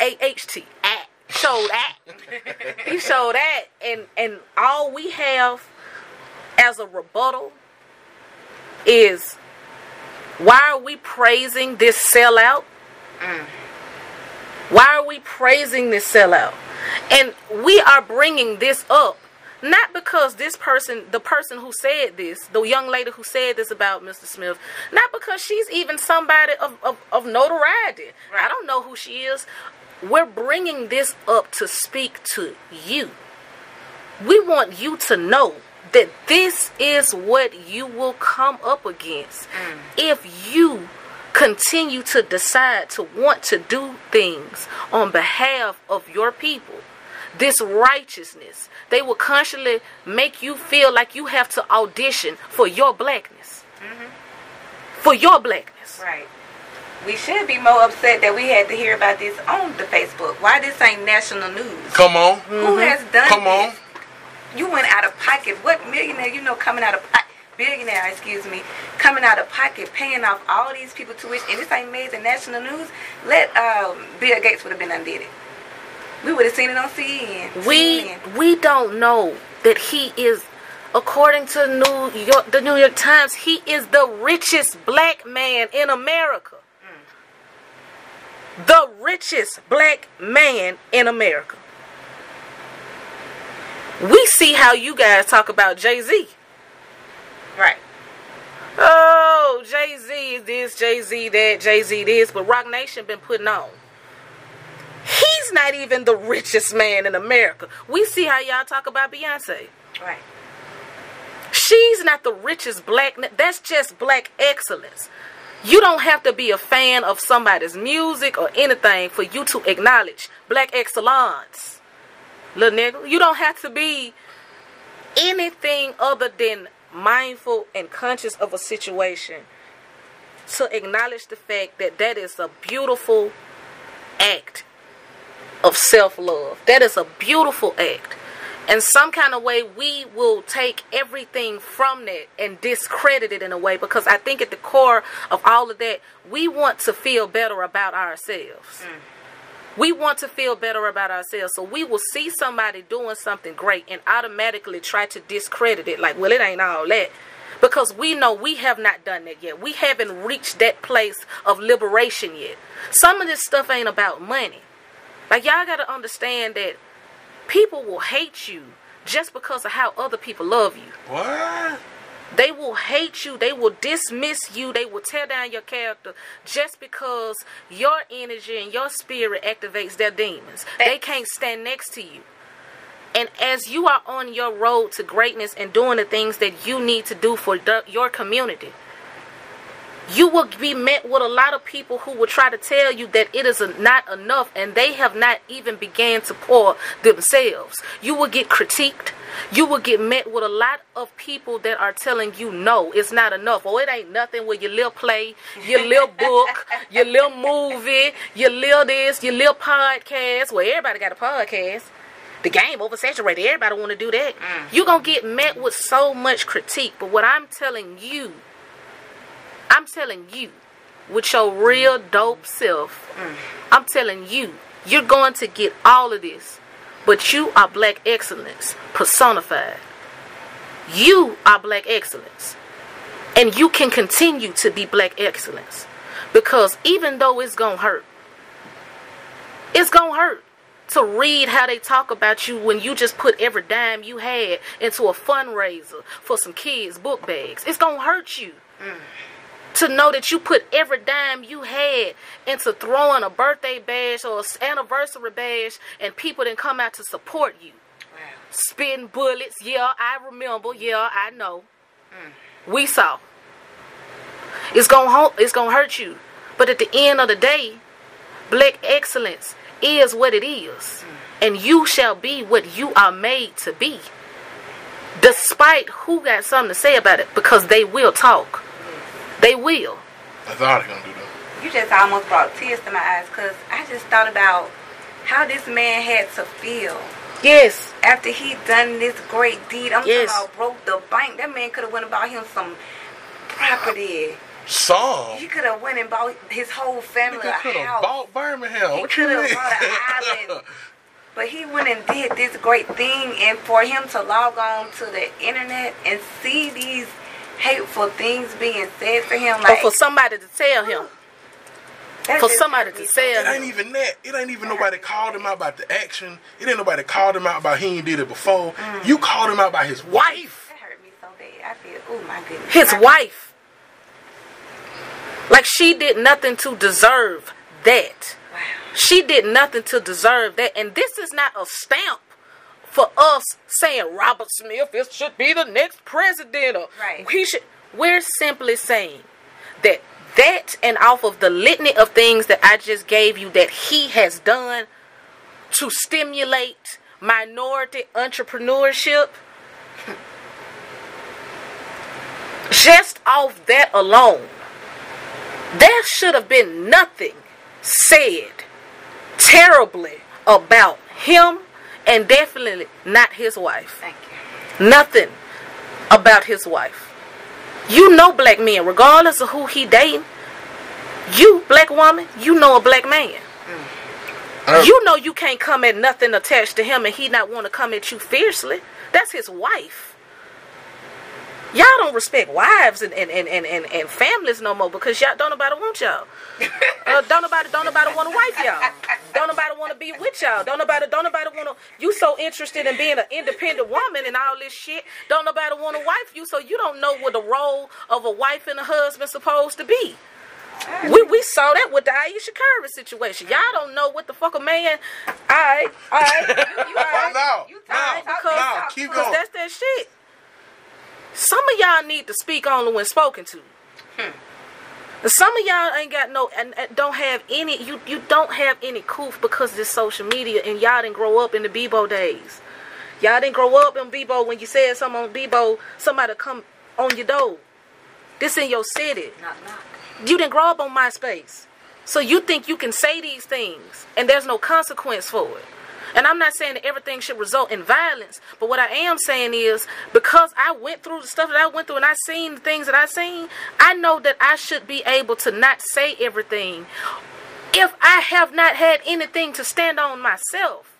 AHT at showed at. He showed at and and all we have as a rebuttal is why are we praising this sellout? Mm. Why are we praising this sellout? And we are bringing this up Not because this person, the person who said this, the young lady who said this about Mr. Smith, not because she's even somebody of, of, of notoriety. I don't know who she is. We're bringing this up to speak to you. We want you to know that this is what you will come up against mm. if you continue to decide to want to do things on behalf of your people. This righteousness, they will constantly make you feel like you have to audition for your blackness. For your blackness. Right. We should be more upset that we had to hear about this on the Facebook. Why this ain't national news? Come on. Who has done Come on. this? You went out of pocket. What millionaire you know coming out of pocket? Billionaire, excuse me, coming out of pocket, paying off all these people tuition, and this ain't made the national news. Let um, Bill Gates would have been undid it. We would have seen it on CNN. we CNN. we don't know that he is according to New York the New York Times he is the richest black man in America the richest black man in America we see how you guys talk about Jay-Z right. oh Jay-Z is this Jay-Z that Jay-Z this but Roc Nation been putting on he's not even the richest man in America we see how y'all talk about Beyonce Right. She's not the richest black. That's just black excellence. You don't have to be a fan of somebody's music or anything for you to acknowledge black excellence. Little nigga, you don't have to be anything other than mindful and conscious of a situation to acknowledge the fact that that is a beautiful act of self love. That is a beautiful act. In some kind of way, we will take everything from that and discredit it in a way because I think at the core of all of that, we want to feel better about ourselves. Mm. We want to feel better about ourselves. So we will see somebody doing something great and automatically try to discredit it like, well, it ain't all that. Because we know we have not done that yet. We haven't reached that place of liberation yet. Some of this stuff ain't about money. Like, y'all got to understand that people will hate you just because of how other people love you. What? They will hate you. They will dismiss you. They will tear down your character just because your energy and your spirit activates their demons. They can't stand next to you. And as you are on your road to greatness and doing the things that you need to do for the, your community, you will be met with a lot of people who will try to tell you that it is not enough and they have not even began to pour themselves. You will get critiqued. You will get met with a lot of people that are telling you no, it's not enough. Oh, it ain't nothing with your little play, your little book, your little movie, your little this, your little podcast. Well, everybody got a podcast. The game oversaturated. Everybody want to do that. Mm. You're going to get met with so much critique. But what I'm telling you I'm telling you, with your real dope self, I'm telling you, you're going to get all of this. But you are black excellence personified. You are black excellence. And you can continue to be black excellence. Because even though it's going to hurt, it's going to hurt to read how they talk about you when you just put every dime you had into a fundraiser for some kids' book bags. It's going to hurt you to know that you put every dime you had into throwing a birthday bash or an anniversary bash and people didn't come out to support you. Spitting bullets, yeah, I remember, yeah, I know. We saw. It's ho- it's gonna hurt you, but at the end of the day, black excellence is what it is, and you shall be what you are made to be. Despite who got something to say about it, because they will talk. They will. That's all they're gonna do though. You just almost brought tears to my eyes because I just thought about how this man had to feel Yes. after he done this great deed. I'm Yes. talking about broke the bank. That man could have went and bought him some property. Some. He could have went and bought his whole family a could have house. bought Birmingham. He coulda bought an island. But he went and did this great thing, and for him to log on to the internet and see these hateful things being said to him, Or like for somebody to tell him. That for somebody to me so say It ain't even that. It ain't even nobody called him out about the action. It ain't nobody called him out about he ain't did it before. Mm. You called him out by his wife. That hurt me so bad. I feel, oh my goodness. his I- wife. Like she did nothing to deserve that. Wow. She did nothing to deserve that. And this is not a stamp for us saying Robert Smith it should be the next president or Right. he should we're simply saying that that and off of the litany of things that I just gave you that he has done to stimulate minority entrepreneurship just off that alone there should have been nothing said terribly about him and definitely not his wife. Thank you. Nothing about his wife. You know black men, regardless of who he dating. You, black woman, you know a black man. Uh, You know you can't come at nothing attached to him and he not want to come at you fiercely. That's his wife. Y'all don't respect wives and, and, and, and, and, and families no more because y'all don't nobody want y'all. Uh, don't nobody don't nobody want to wife y'all. Don't nobody want to be with y'all. Don't nobody don't nobody want to. You so interested in being an independent woman and all this shit. Don't nobody want to wife you, so you don't know what the role of a wife and a husband supposed to be. We we saw that with the Ayesha Curry situation. Y'all don't know what the fuck a man. I I You Oh, no, You no, talk, talk, no, keep talk. Cause going. that's that shit. Some of y'all need to speak only when spoken to. And Some of y'all ain't got no and, and don't have any. You you don't have any coof because of this social media, and y'all didn't grow up in the Bebo days. Y'all didn't grow up in Bebo when you said something on Bebo, somebody come on your door. This in your city. Knock, knock. You didn't grow up on MySpace. So you think you can say these things and there's no consequence for it. And I'm not saying that everything should result in violence, but what I am saying is because I went through the stuff that I went through and I seen the things that I seen, I know that I should be able to not say everything if I have not had anything to stand on myself.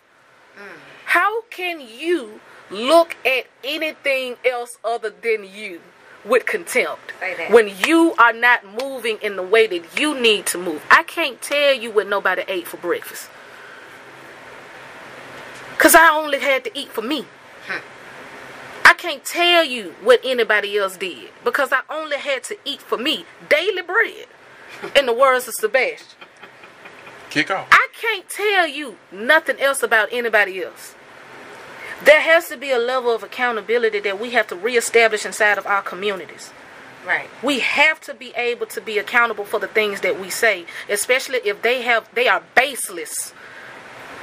How can you look at anything else other than you with contempt when you are not moving in the way that you need to move? I can't tell you what nobody ate for breakfast. Because I only had to eat for me. I can't tell you what anybody else did because I only had to eat for me daily bread. In the words of Sebastian. Kick off. I can't tell you nothing else about anybody else. There has to be a level of accountability that we have to reestablish inside of our communities. Right. We have to be able to be accountable for the things that we say, especially if they have they are baseless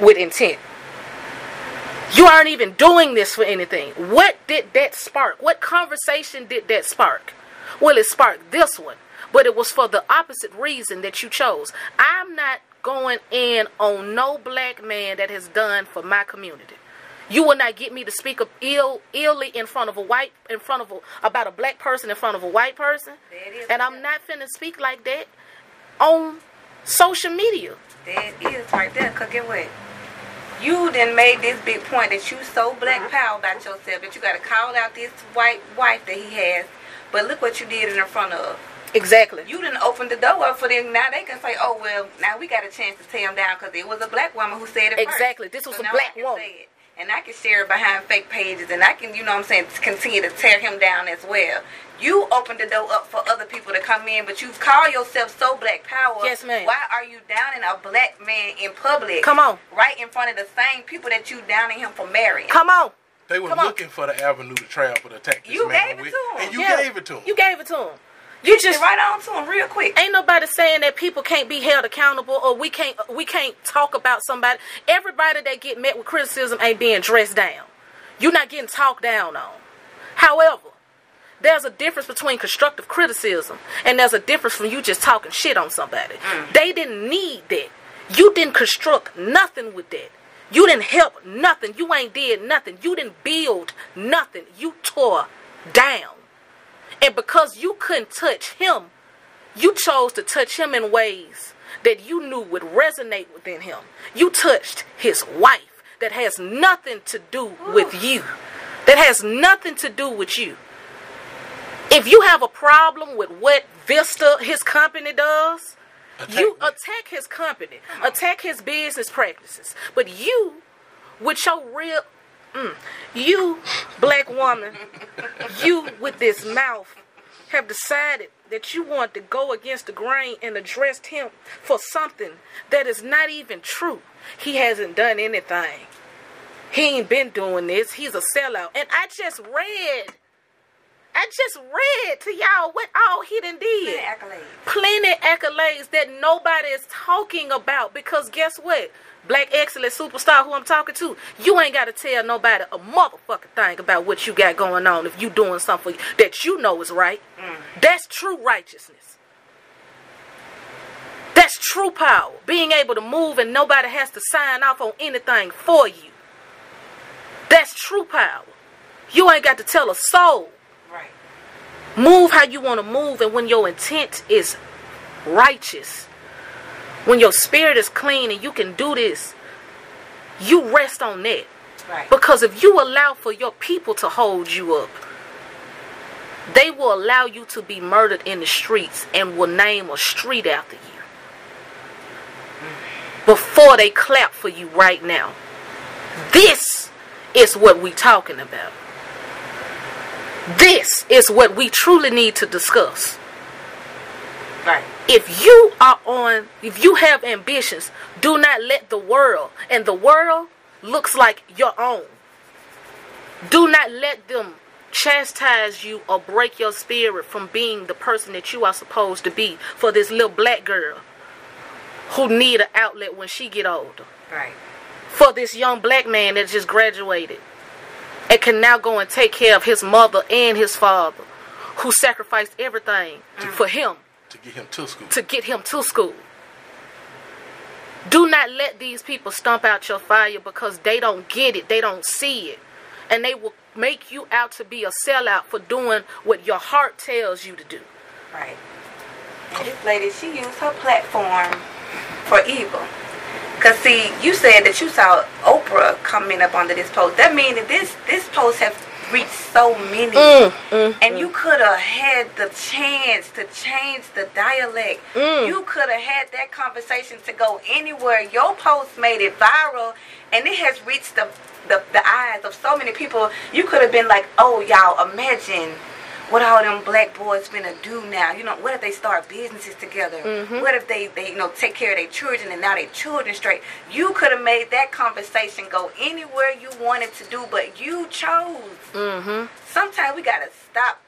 with intent. You aren't even doing this for anything. What did that spark? What conversation did that spark? Well, it sparked this one, but it was for the opposite reason that you chose. I'm not going in on no black man that has done for my community. You will not get me to speak up ill illy in front of a white in front of a about a black person in front of a white person. And I'm not finna speak like that on social media. That is right there. Get what? You then made this big point that you so black uh-huh. power about yourself that you got to call out this white wife that he has. But look what you did in front of. Exactly. You didn't open the door up for them. Now they can say, "Oh well, now we got a chance to tear him down because it was a black woman who said it first." Exactly. This was a black woman. And I can share it behind fake pages, and I can, you know what I'm saying, continue to tear him down as well. You opened the door up for other people to come in, but you call yourself so black power. Yes, ma'am. Why are you downing a black man in public? Come on. Right in front of the same people that you downing him for marrying. Come on. They were Come on. looking for the avenue to travel to attack this You man gave it with, to 'em. and you Yeah. gave it to him. You gave it to him. You Just just right on to him real quick. ain't nobody saying that people can't be held accountable or we can't we can't talk about somebody. Everybody that get met with criticism ain't being dressed down. You're not getting talked down on. However, there's a difference between constructive criticism and there's a difference from you just talking shit on somebody. Mm. They didn't need that. You didn't construct nothing with that. You didn't help nothing. You ain't did nothing. You didn't build nothing. You tore down. And because you couldn't touch him, you chose to touch him in ways that you knew would resonate within him. You touched his wife that has nothing to do with you. That has nothing to do with you. If you have a problem with what Vista, his company, does, you attack his company, attack his business practices, but you, with your real, mm, you, black woman, you with this mouth, have decided that you want to go against the grain and address him for something that is not even true. He hasn't done anything. He ain't been doing this. He's a sellout. And I just read I just read to y'all what all he done did. Plenty accolades. Plenty accolades that nobody is talking about because guess what? Black excellent superstar who I'm talking to, you ain't got to tell nobody a motherfucking thing about what you got going on if you doing something that you know is right. Mm. That's true righteousness. That's true power. Being able to move and nobody has to sign off on anything for you. That's true power. You ain't got to tell a soul. Move how you want to move and when your intent is righteous when your spirit is clean and you can do this you rest on that. Right. because if you allow for your people to hold you up they will allow you to be murdered in the streets and will name a street after you. Before they clap for you right now. This is what we talking about this is what we truly need to discuss. Right. If you are on, if you have ambitions, do not let the world, and the world looks like your own, do not let them chastise you or break your spirit from being the person that you are supposed to be for this little black girl who need an outlet when she get older Right. for this young black man that just graduated and can now go and take care of his mother and his father who sacrificed everything for him to get him to school. to get him to school. Do not let these people stomp out your fire because they don't get it, they don't see it. And they will make you out to be a sellout for doing what your heart tells you to do. Right. And this lady, she used her platform for evil. Cause see, you said that you saw Oprah coming up under this post. That means that this this post has reached so many, mm, mm, and you mm. could have had the chance to change the dialect. You could have had that conversation to go anywhere. Your post made it viral, and it has reached the the, the eyes of so many people. You could have been like, "Oh, y'all, imagine." What all them black boys finna do now? You know, what if they start businesses together? What if they, they you know take care of their children and now their children straight? You could have made that conversation go anywhere you wanted to do, but you chose. Mm-hmm. Sometimes we gotta stop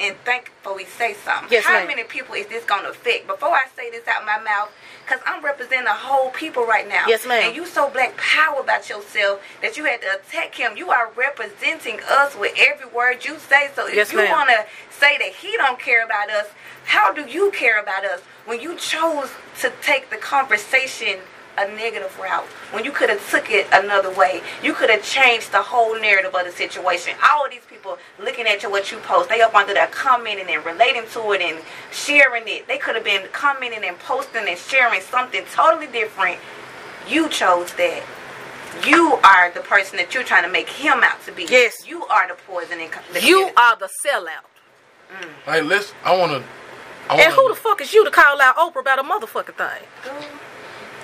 and think before we say something. Yes, How many people is this gonna affect? Before I say this out my mouth, because I'm representing a whole people right now. Yes, ma'am. And you so black power about yourself that you had to attack him. You are representing us with every word you say. So if Yes, you want to say that he don't care about us, how do you care about us when you chose to take the conversation a negative route when you could have took it another way you could have changed the whole narrative of the situation all of these people looking at you what you post they up under that commenting and relating to it and sharing it they could have been commenting and posting and sharing something totally different you chose that you are the person that you're trying to make him out to be Yes. you are the poison in the You community. are the sellout. Hey, let's. I want to. I And who the fuck is you to call out Oprah about a motherfucking thing?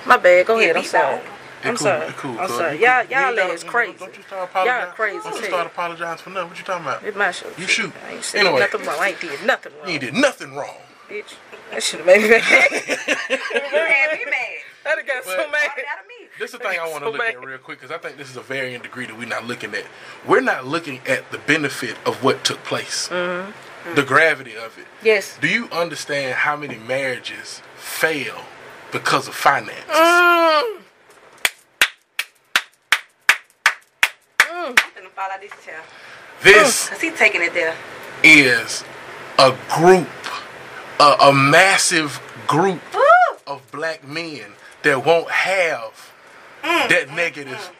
My bad. Go ahead. I'm sorry. I'm cool, sorry. it cool, I'm sorry. You Y'all, cool. You y'all ain't is crazy. Don't you start apologizing. Y'all crazy Don't you start apologizing for nothing. What you talking about? It's my show. You shoot. I ain't said Anyway. nothing wrong. I ain't did nothing wrong. You did nothing wrong. bitch. That should have made me mad. You had me mad I'd have got so mad. Brought it out of me This is the thing I want to So look at real quick because I think this is a varying degree that we're not looking at. We're not looking at the benefit of what took place, Mm-hmm. the gravity of it. Yes. Do you understand how many marriages fail because of finances? Mm. I'm finna fall out this chair This Cause he taking it there is a group, a, a massive group Woo! of black men that won't have Mm. that negative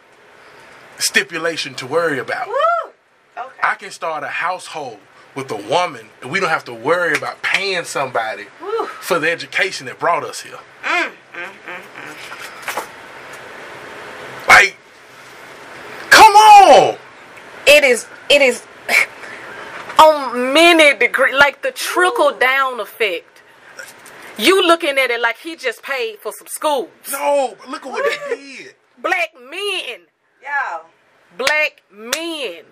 stipulation to worry about. Okay. I can start a household with a woman and we don't have to worry about paying somebody Woo. for the education that brought us here. Mm, mm, mm, like, come on! It is. It is on many degrees, like the trickle down effect. You looking at it like he just paid for some schools. No, look at what they did. Black men. Y'all. Black men.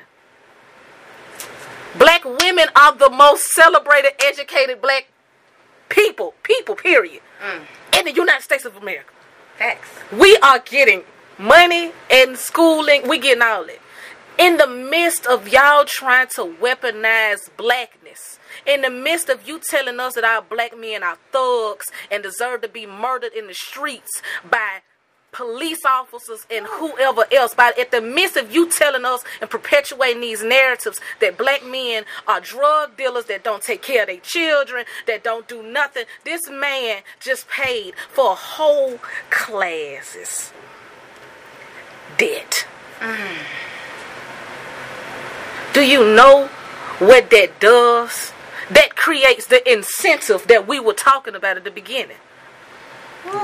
Black women are the most celebrated, educated black people. People, period. Mm. In the United States of America. Facts. We are getting money and schooling. We getting all it. In the midst of y'all trying to weaponize blackness, in the midst of you telling us that our black men are thugs and deserve to be murdered in the streets by police officers and whoever else, by at the midst of you telling us and perpetuating these narratives that black men are drug dealers that don't take care of their children, that don't do nothing, this man just paid for whole classes debt. Mm. Do you know what that does? That creates the incentive that we were talking about at the beginning.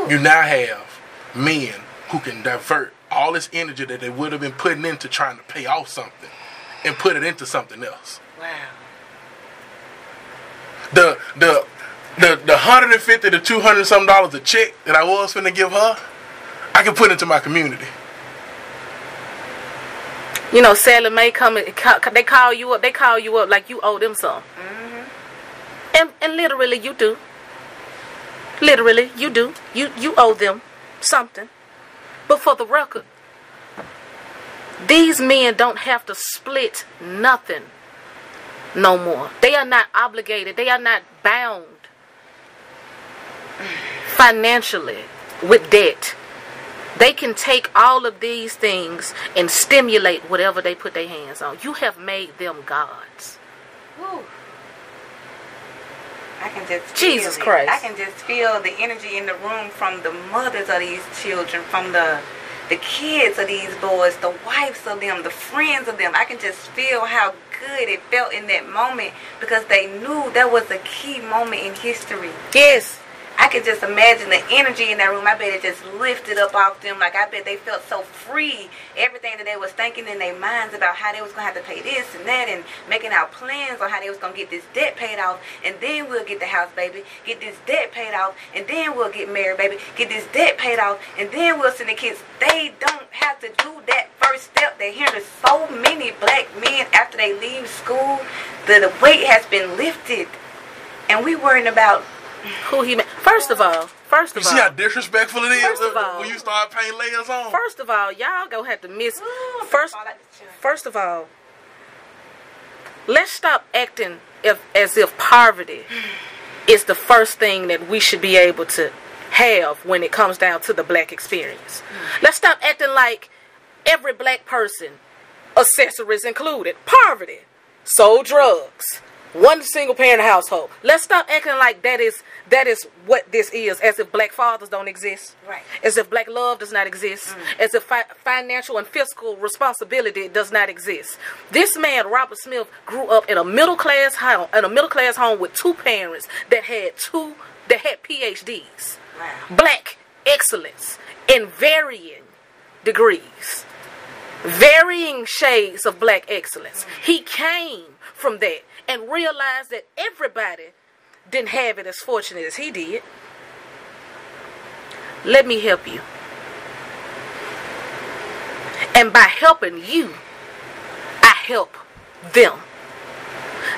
You now have men who can divert all this energy that they would have been putting into trying to pay off something and put it into something else. Wow. The the the the hundred and fifty to two hundred some dollars a check that I was finna give her, I can put into my community. You know, Sallie Mae come. and- They call you up. They call you up like you owe them some. Mhm. And and literally you do. Literally you do. You you owe them something. But for the record, these men don't have to split nothing no more. They are not obligated. They are not bound financially with debt. They can take all of these things and stimulate whatever they put their hands on. You have made them gods. Woo. I can just feel Jesus. Christ. I can just feel the energy in the room from the mothers of these children, from the the kids of these boys, the wives of them, the friends of them. I can just feel how good it felt in that moment because they knew that was a key moment in history. Yes. I could just imagine the energy in that room. I bet it just lifted up off them. Like I bet they felt so free. Everything that they was thinking in their minds about how they was gonna have to pay this and that, and making out plans on how they was gonna get this debt paid off, and then we'll get the house, baby. Get this debt paid off, and then we'll get married, baby. Get this debt paid off, and then we'll send the kids. They don't have to do that first step. They hear so many black men after they leave school. The, the weight has been lifted, and we worrying about Who he met. First of all, first of You of see how disrespectful it is First of uh, all- when you start paying layers on. first of all, y'all gonna have to miss Ooh, first fall out the chair. first of all, let's stop acting if, as if poverty is the first thing that we should be able to have when it comes down to the black experience. Mm. Let's stop acting like every black person, accessories included, poverty, sold drugs, one single parent household. Let's stop acting like that is that is what this is, as if black fathers don't exist, Right. as if black love does not exist, mm. as if fi- financial and fiscal responsibility does not exist. This man, Robert Smith, grew up in a middle class home, in a middle class home with two parents that had two that had PhDs. Wow. Black excellence in varying degrees, varying shades of black excellence. He came from that and realize that everybody didn't have it as fortunate as he did. Let me help you. And by helping you, I help them.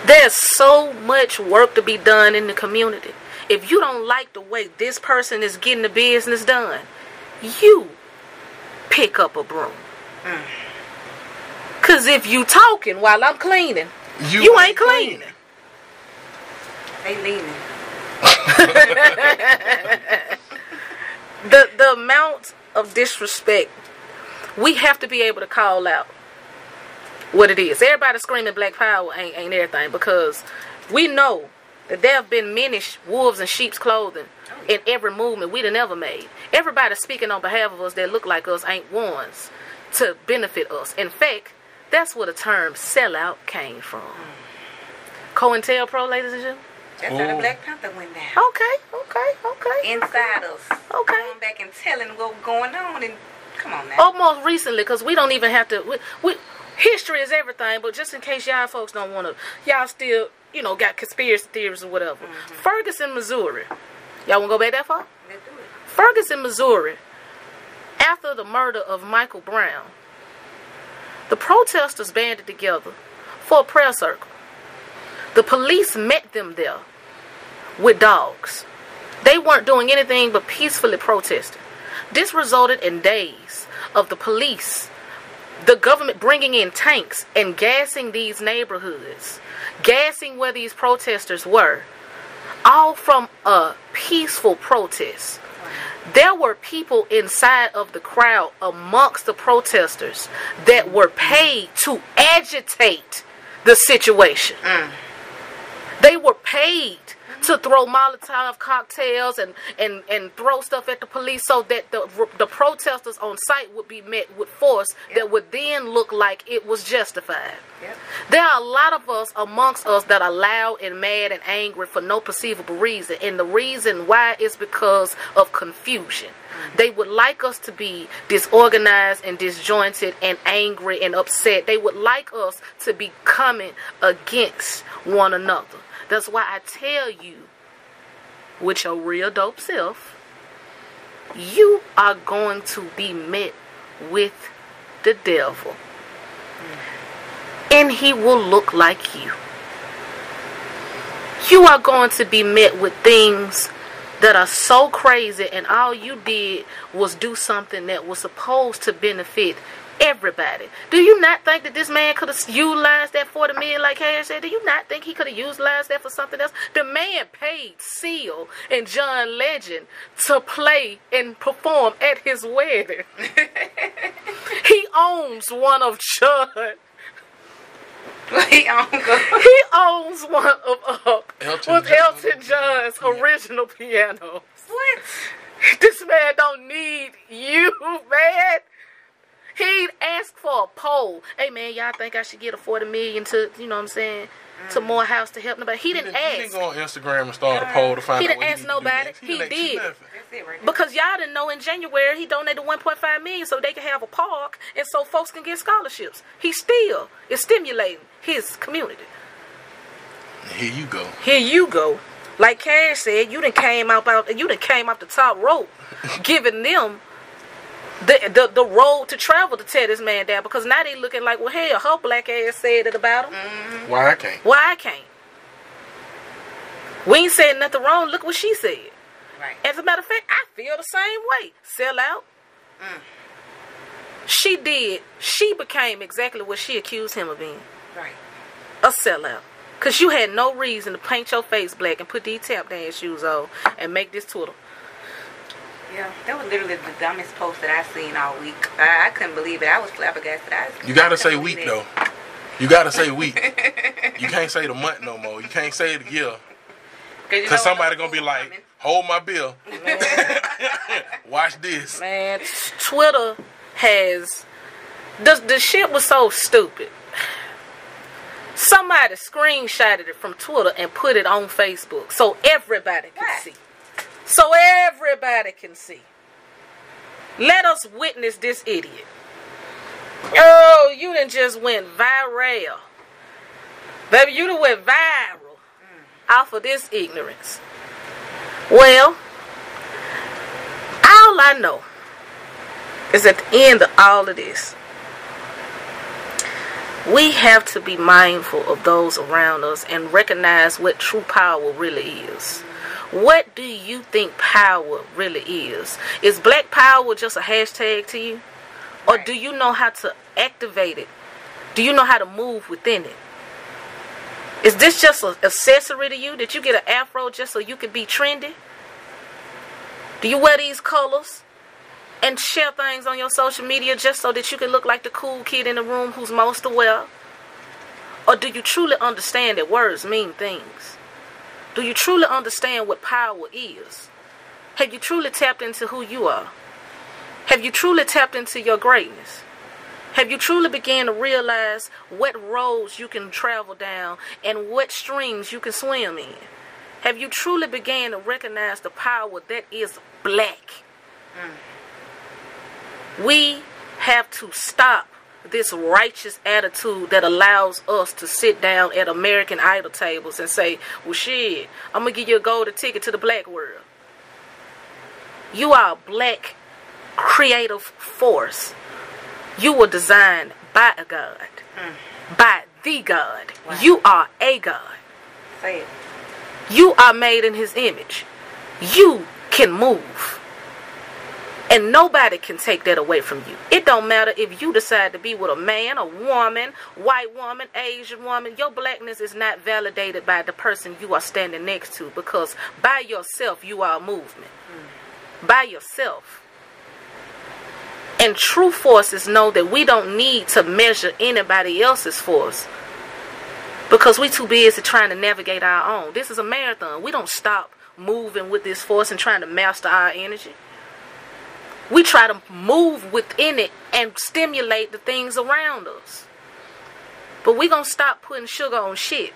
There's so much work to be done in the community. If you don't like the way this person is getting the business done, you pick up a broom. Mm. Cause if you talking while I'm cleaning, you, ain't clean. They leaning. The the amount of disrespect we have to be able to call out what it is. Everybody screaming black power ain't ain't everything because we know that there have been many sh- wolves in sheep's clothing oh, in every movement we done ever made. Everybody speaking on behalf of us that look like us ain't ones to benefit us. In fact, that's where the term sellout came from. COINTELPRO, ladies and gentlemen. That's how the Black Panther went down. Okay, okay, okay. Insiders. Okay. Going back and telling what was going on. And come on now. almost recently because we don't even have to we, we history is everything but just in case y'all folks don't want to y'all still you know got conspiracy theories or whatever mm-hmm. ferguson missouri Y'all want to go back that far? Let's do it. Ferguson, Missouri, after the murder of Michael Brown, the protesters banded together for a prayer circle. The police met them there with dogs. They weren't doing anything but peacefully protesting. This resulted in days of the police, the government bringing in tanks and gassing these neighborhoods, gassing where these protesters were, all from a peaceful protest. There were people inside of the crowd amongst the protesters that were paid to agitate the situation. Mm. They were paid to throw Molotov cocktails and, and, and throw stuff at the police so that the, the protesters on site would be met with force that would then look like it was justified. Yep. There are a lot of us amongst us that are loud and mad and angry for no perceivable reason. And the reason why is because of confusion. Mm-hmm. They would like us to be disorganized and disjointed and angry and upset. They would like us to be coming against one another. That's why I tell you, with your real dope self, you are going to be met with the devil. And he will look like you. You are going to be met with things that are so crazy, and all you did was do something that was supposed to benefit everybody. Do you not think that this man could have utilized that 40 million like Cash said? Do you not think he could have utilized that for something else? The man paid Seal and John Legend to play and perform at his wedding. he owns one of John. he on. He owns one of Up Elton with John. Elton John's original piano. What? This man don't need you, man. He asked for a poll. Hey man, y'all think I should get a forty million to you know what I'm saying to mm. Morehouse to help nobody? He He didn't didn't, he ask didn't go on Instagram and start a poll to find He out didn't what ask need to do nobody. next. He didn't ask you did. nothing. That's it right because y'all didn't know in January he donated 1.5 million so they can have a park and so folks can get scholarships. He still is stimulating his community. Here you go. Here you go. Like Cash said, you didn't came out about you done came off the top rope, giving them the, the the road to travel to tear this man down because now they looking like well hell her black ass said it about him. Mm-hmm. Why I can't? Why I can't? We ain't saying nothing wrong. Look what she said. Right. As a matter of fact, I feel the same way. Sell out. Mm. She did. She became exactly what she accused him of being Right. a sellout. Because you had no reason to paint your face black and put these tap dance shoes on and make this Twitter. Yeah, that was literally the dumbest post that I've seen all week. I, I couldn't believe it. I was flabbergasted. I, You gotta I say couldn't week believe though. You gotta say week. you can't say the month no more. You can't say the year. you Cause somebody gonna be like, coming. hold my bill. Watch this. Man, t- Twitter has. The, the shit was so stupid. Somebody screenshotted it from Twitter and put it on Facebook so everybody can Why? see. So everybody can see. Let us witness this idiot. Oh, you didn't just went viral. Baby, you done went viral off of this ignorance. Well, all I know is at the end of all of this, we have to be mindful of those around us and recognize what true power really is. What do you think power really is? Is black power just a hashtag to you? Or do you know how to activate it? Do you know how to move within it? Is this just an accessory to you Did you get an afro just so you can be trendy? Do you wear these colors and share things on your social media just so that you can look like the cool kid in the room who's most aware? Or do you truly understand that words mean things? Do you truly understand what power is? Have you truly tapped into who you are? Have you truly tapped into your greatness? Have you truly began to realize what roads you can travel down and what streams you can swim in? Have you truly began to recognize the power that is black? Mm. We have to stop this righteous attitude that allows us to sit down at American Idol tables and say, well, shit, I'm going to give you a golden ticket to the black world. You are a black creative force. You were designed by a God, hmm. by the God. Wow. You are a God. Say it. You are made in his image. You can move. And nobody can take that away from you. It don't matter if you decide to be with a man, a woman, white woman, Asian woman. Your blackness is not validated by the person you are standing next to because by yourself you are a movement. Mm. By yourself. And true forces know that we don't need to measure anybody else's force because we too busy trying to navigate our own. This is a marathon. We don't stop moving with this force and trying to master our energy. We try to move within it and stimulate the things around us. But we going to stop putting sugar on shit.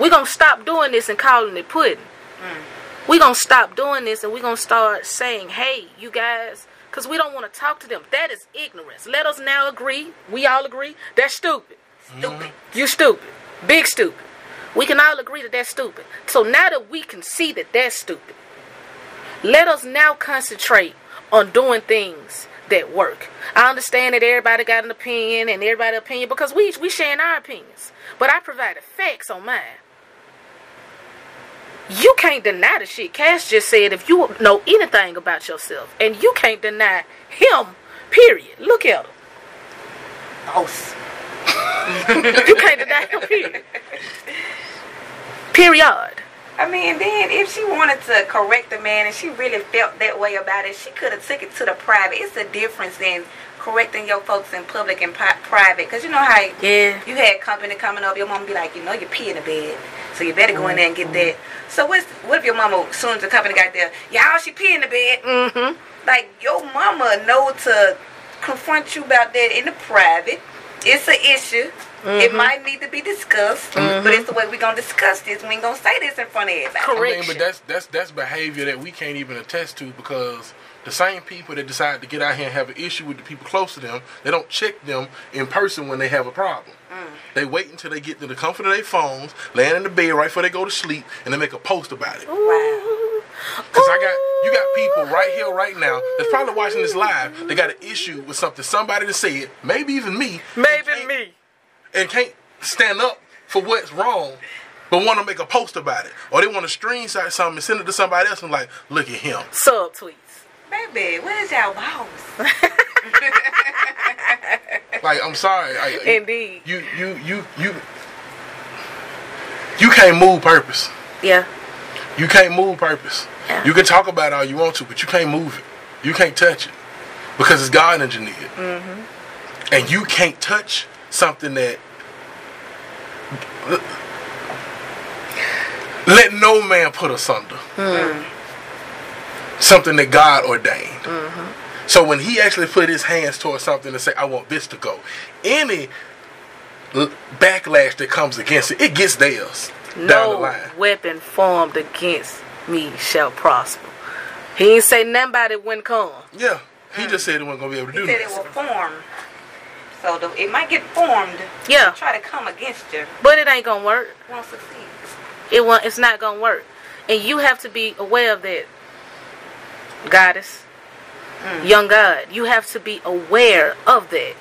we going to stop doing this and calling it pudding. Mm. we going to stop doing this and we going to start saying, hey, you guys, because we don't want to talk to them. That is ignorance. Let us now agree. We all agree. That's stupid. Stupid. You stupid. Big stupid. We can all agree that that's stupid. So now that we can see that that's stupid, let us now concentrate on doing things that work. I understand that everybody got an opinion and everybody opinion because we we sharing our opinions. But I provided facts on mine. You can't deny the shit. Cash just said if you know anything about yourself, and you can't deny him. Period. Look at him. Boss. You can't deny him. Period. Period. I mean, then if she wanted to correct the man and she really felt that way about it, she could have took it to the private. It's a difference in correcting your folks in public and pri- private. Because you know how Yeah. you had company coming up, your mom be like, you know, you pee in the bed, so you better go in there and get that. So what's, what if your mama, as soon as the company got there, y'all, she pee in the bed? Mm-hmm. Like, your mama know to confront you about that in the private. It's an issue. It mm-hmm. might need to be discussed, but it's mm-hmm. the way we're gonna discuss this. We ain't gonna say this in front of everybody. Correct. I mean, but that's that's that's behavior that we can't even attest to because the same people that decide to get out here and have an issue with the people close to them, they don't check them in person when they have a problem. Mm. They wait until they get to the comfort of their phones, land in the bed right before they go to sleep, and they make a post about it. Wow. Because I got you got people right here, right now, that's probably watching this live. They got an issue with something somebody that said, maybe even me, Maybe can't- me. And can't stand up for what's wrong, but want to make a post about it, or they want to screenshot something and send it to somebody else and like, look at him. Sub tweets. Baby, where's y'all boss? Like, I'm sorry, I, Indeed. You you you you you can't move purpose. Yeah. You can't move purpose. Yeah. You can talk about it all you want to, but you can't move it. You can't touch it because it's God engineered. Mm-hmm. And you can't touch something that let no man put asunder. Mm. Something that God ordained. Mm-hmm. So when He actually put His hands towards something and say, "I want this to go," any backlash that comes against it, it gets theirs down the No line. weapon formed against me shall prosper. He ain't say nothing about it when come. Yeah, he just said he wasn't gonna be able to He do said it will form. So the, it might get formed. Yeah. Try to come against you. But it ain't gonna work. It Won't succeed. It won't, it's not gonna work. And you have to be aware of that. Goddess. Mm. Young God. You have to be aware of that.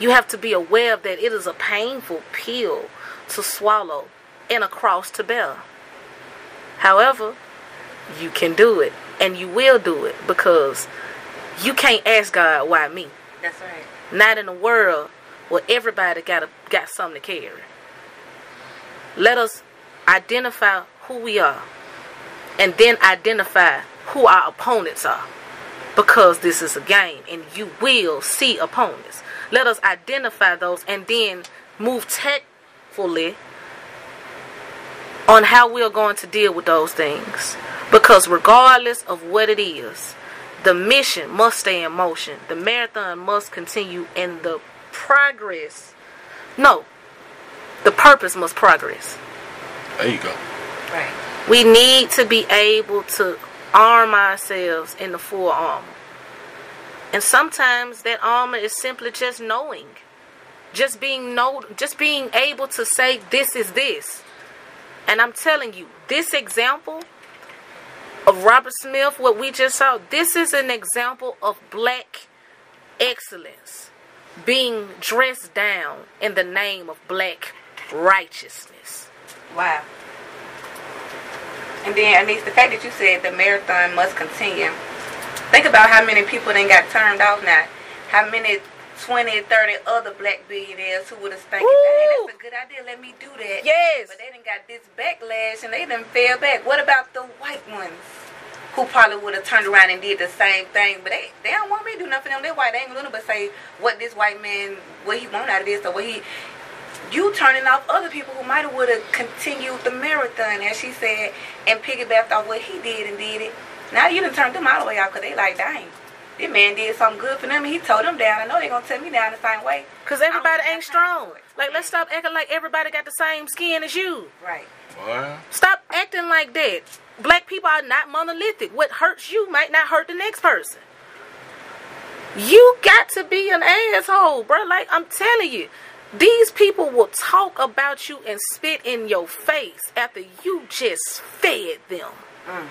You have to be aware of that it is a painful pill to swallow and a cross to bear. However, you can do it and you will do it because you can't ask God why me. That's right. Not in a world where everybody got a, got something to carry. Let us identify who we are and then identify who our opponents are because this is a game and you will see opponents. Let us identify those and then move tactfully on how we're going to deal with those things. Because regardless of what it is, the mission must stay in motion. The marathon must continue and the progress, no, the purpose must progress. There you go. Right. We need to be able to arm ourselves in the full armor. And sometimes that armor is simply just knowing. Just being know just being able to say this is this. And I'm telling you, this example of Robert Smith, what we just saw, this is an example of black excellence being dressed down in the name of black righteousness. Wow. And then, least the fact that you said the marathon must continue. Think about how many people then got turned off now. How many 20, 30 other black billionaires who would have thinking, hey, that's a good idea, let me do that. Yes. But they didn't got this backlash and they didn't fell back. What about the white ones? Who probably would have turned around and did the same thing, but they they don't want me to do nothing for them. They white, they ain't gonna but say what this white man, what he want out of this, or what he you turning off other people who might have would have continued the marathon, as she said, and piggybacked off what he did and did it. Now you done turned them all the way out because they like, dang, this man did something good for them. and He told them down. I know they're gonna tell me down the same way. Because everybody ain't strong. Like, let's stop acting like everybody got the same skin as you. Right. Boy. Stop acting like that. Black people are not monolithic. What hurts you might not hurt the next person. You got to be an asshole, bro. Like I'm telling you, these people will talk about you and spit in your face after you just fed them. Mm.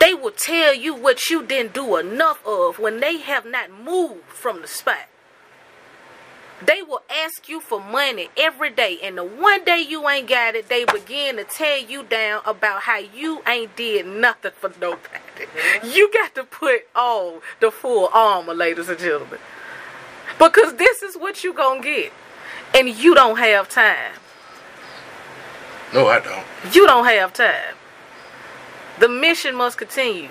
They will tell you what you didn't do enough of when they have not moved from the spot. They will ask you for money every day, and the one day you ain't got it, they begin to tear you down about how you ain't did nothing for nobody. Mm-hmm. You got to put on the full armor, ladies and gentlemen, because this is what you gonna get, and you don't have time. No, I don't. You don't have time. The mission must continue.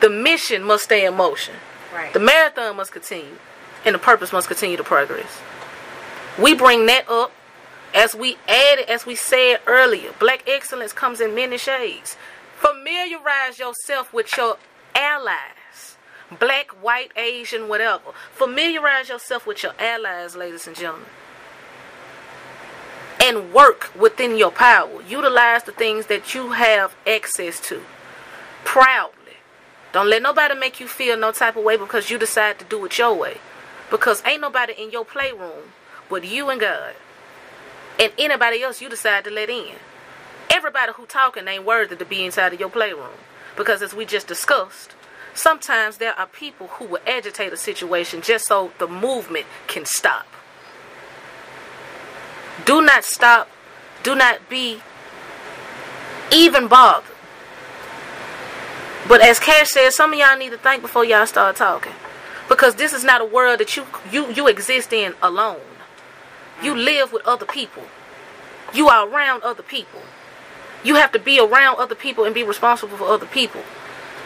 The mission must stay in motion. Right. The marathon must continue, and the purpose must continue to progress. We bring that up as we added, as we said earlier. Black excellence comes in many shades. Familiarize yourself with your allies, black, white, Asian, whatever. Familiarize yourself with your allies, ladies and gentlemen, and work within your power. Utilize the things that you have access to proudly. Don't let nobody make you feel no type of way because you decide to do it your way. Because ain't nobody in your playroom but you and God. And anybody else you decide to let in. Everybody who talking ain't worthy to be inside of your playroom. Because as we just discussed, sometimes there are people who will agitate a situation just so the movement can stop. Do not stop. Do not be even bothered. But as Cash said, some of y'all need to think before y'all start talking. Because this is not a world that you you, you exist in alone. You live with other people. You are around other people. You have to be around other people and be responsible for other people.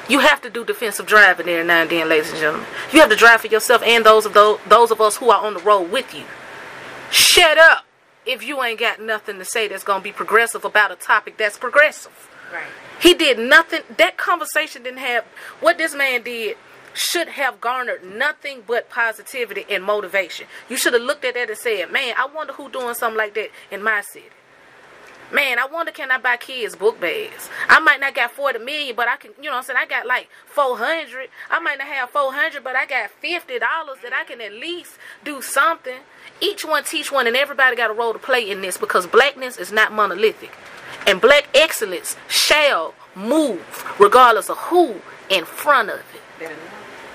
You have to do defensive driving there now and then, ladies and gentlemen. You have to drive for yourself and those of those, those of us who are on the road with you. Shut up if you ain't got nothing to say that's gonna be progressive about a topic that's progressive. Right. He did nothing. That conversation didn't have what this man did. Should have garnered nothing but positivity and motivation. You should have looked at that and said, "Man, I wonder who doing something like that in my city." Man, I wonder can I buy kids book bags? I might not got 40 million, but I can, you know I'm saying? I got like 400. I might not have 400, but I got $50 that I can at least do something. Each one teach one, and everybody got a role to play in this because blackness is not monolithic. And black excellence shall move regardless of who in front of it.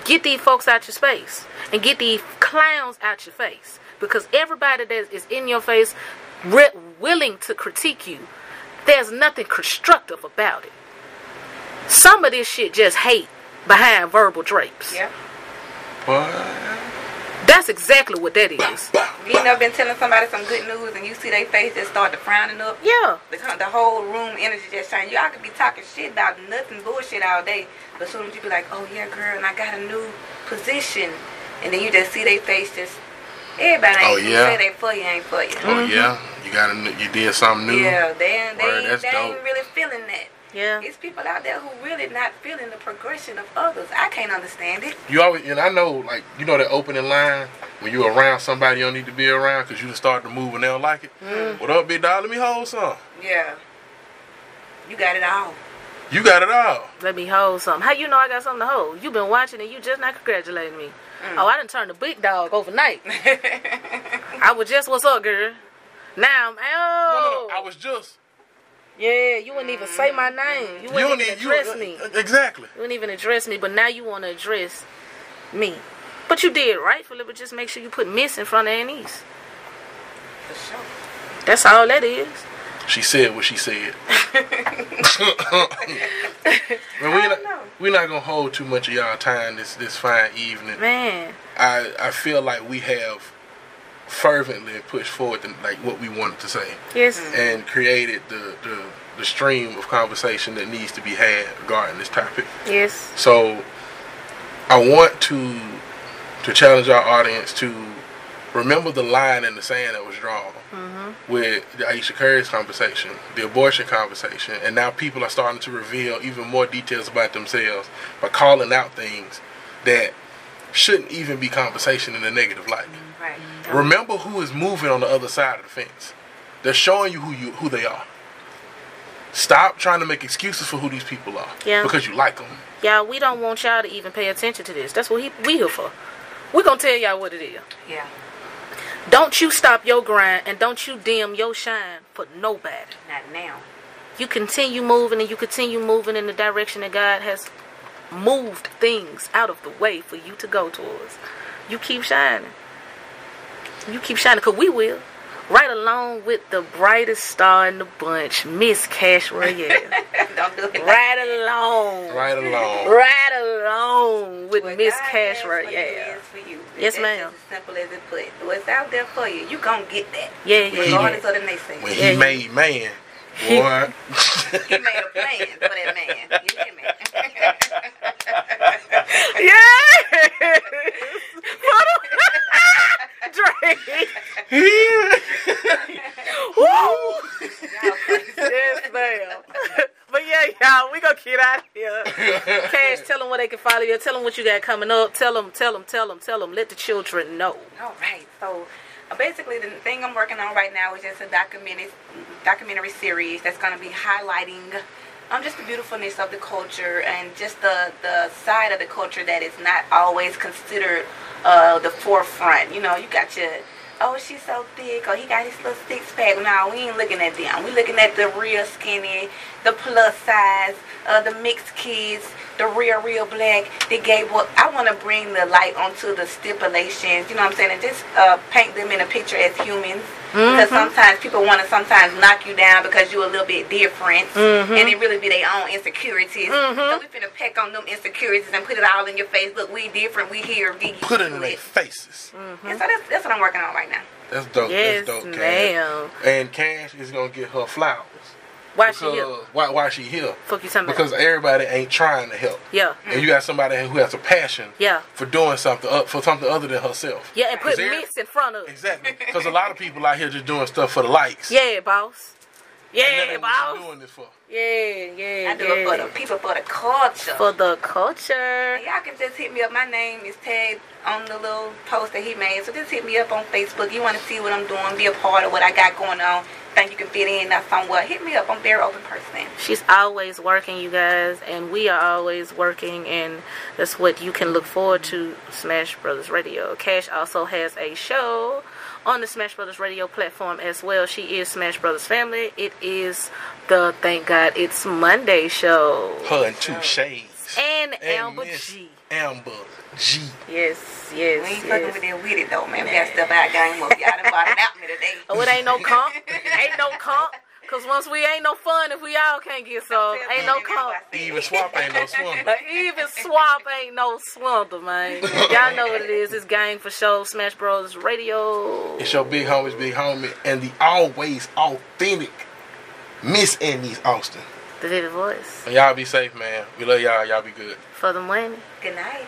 Get these folks out your space and get these clowns out your face because everybody that is in your face re- willing to critique you, there's nothing constructive about it. Some of this shit just hate behind verbal drapes. Yeah. Boy. That's exactly what that is. You never been telling somebody some good news and you see their face just start to frowning up. Yeah. The, the whole room energy just change. Y'all could be talking shit about nothing bullshit all day, but soon as you be like, oh yeah, girl, and I got a new position, and then you just see their face just. Everybody ain't Oh, yeah. say they for you ain't for you. Oh yeah, you got a, you did something new. Yeah, they ain't, they, Word, ain't, they ain't really feeling that. Yeah. It's people out there who really not feeling the progression of others. I can't understand it. You always and I know like you know that opening line when you around somebody you don't need to be around because you just start to move and they don't like it. Mm. What up, big dog? Let me hold some. Yeah. You got it all. You got it all. Let me hold something. How you know I got something to hold? You've been watching and you just not congratulating me. Oh, I didn't turn the big dog overnight. I was just, what's up, girl? Now I'm, No, oh. no, no. I was just Yeah, you wouldn't even say my name. You You wouldn't don't even need you uh, address me. exactly. You wouldn't even address me, but now you want to address me. But you did rightfully, but just make sure you put Miss in front of Anise. For sure. That's all that is. She said what she said. But we're I not, don't know. we're not gonna hold too much of y'all time this this fine evening. Man, I I feel like we have fervently pushed forward the, like what we wanted to say yes. Mm-hmm. and created the, the the stream of conversation that needs to be had regarding this topic. Yes. So I want to to challenge our audience to remember the line in the sand that was drawn Mm-hmm. with the Ayesha Curry's conversation, the abortion conversation, and now people are starting to reveal even more details about themselves by calling out things that shouldn't even be conversation in a negative light. Right. Remember who is moving on the other side of the fence. They're showing you who you who they are. Stop trying to make excuses for who these people are Yeah. because you like them. Y'all, we don't want y'all to even pay attention to this. That's what he, we here for. We're going to tell y'all what it is. Yeah. Don't you stop your grind and don't you dim your shine for nobody. Not now. You continue moving and you continue moving in the direction that God has moved things out of the way for you to go towards. You keep shining. You keep shining because we will. Right along with the brightest star in the bunch, Miss Cash Royale. Don't do it. like right along. Right along. Right along with What Miss Cash has Royale. is. Yes, ma'am. As simple as it put. What's out there for you, you gonna get that. Yeah, yeah, Regardless yeah. of the naysayers. When he he- made man, boy, He made a plan for that man. You hear me? Yeah. Drake. Woo. Y'all crazy. Yes, ma'am. But yeah, y'all, we gonna get out of here. Cash, tell them where Tell them what you got coming up. Tell them, tell them, tell them, tell them. Let the children know. All right. So uh, basically, the thing I'm working on right now is just a documentary documentary series that's going to be highlighting um, just the beautifulness of the culture and just the the side of the culture that is not always considered uh, the forefront. You know, you got your oh she's so thick or he got his little six pack. No, we ain't looking at them. We looking at the real skinny, the plus size, uh, the mixed kids, the real real black, the gay boy. I want to bring the light onto the stipulations. You know what I'm saying? And just uh, paint them in a picture as humans. Mm-hmm. Because sometimes people want to sometimes knock you down because you're a little bit different, mm-hmm. and it really be their own insecurities. Mm-hmm. So we finna peck on them insecurities and put it all in your face. Look, we different. We here. We put it in their faces. And so that's, that's what I'm working on right now. That's dope. Yes, That's dope, Cash. ma'am. And Cash is gonna get her flowers. Why she Because here? why why she here? Fuck you about? Because everybody ain't trying to help. yeah, And you got somebody who has a passion Yeah. for doing something uh, for something other than herself. yeah, and put Is Miss in front of. Exactly. Because a lot of people out here just doing stuff for the likes. Yeah, boss. And that Yeah, ain't what you boss. doing this for. Yeah, yeah, I do it for the people, for the culture. For the culture. Y'all can just hit me up. My name is tagged on the little post that he made. So just hit me up on Facebook. You want to see what I'm doing, be a part of what I got going on. Think you can fit in there somewhere. Hit me up. I'm a very open person. She's always working, you guys, and we are always working, and that's what you can look forward to. Smash Brothers Radio. Cash also has a show on the Smash Brothers Radio platform as well. She is Smash Brothers Family. It is the Thank God It's Monday show. Her and two shades. And, And Amber Miss G. Amber G. Yes, yes. We yes, ain't fucking with that with it though, man. We got stuff out game up. Y'all done bought it out me today. Oh, it ain't no comp. ain't no comp. Cause once we ain't no fun if we all can't get some. Tell Ain't no that's what comp. Even swap ain't no swimmer. But even swap ain't no swindle, man. Y'all know what it is. It's gang for show. Smash Bros. Radio. It's your big homie's big homie and the always authentic Miss Annie's Austin. The Vivid Voice. And y'all be safe, man. We love y'all. Y'all be good. For the money. Good night.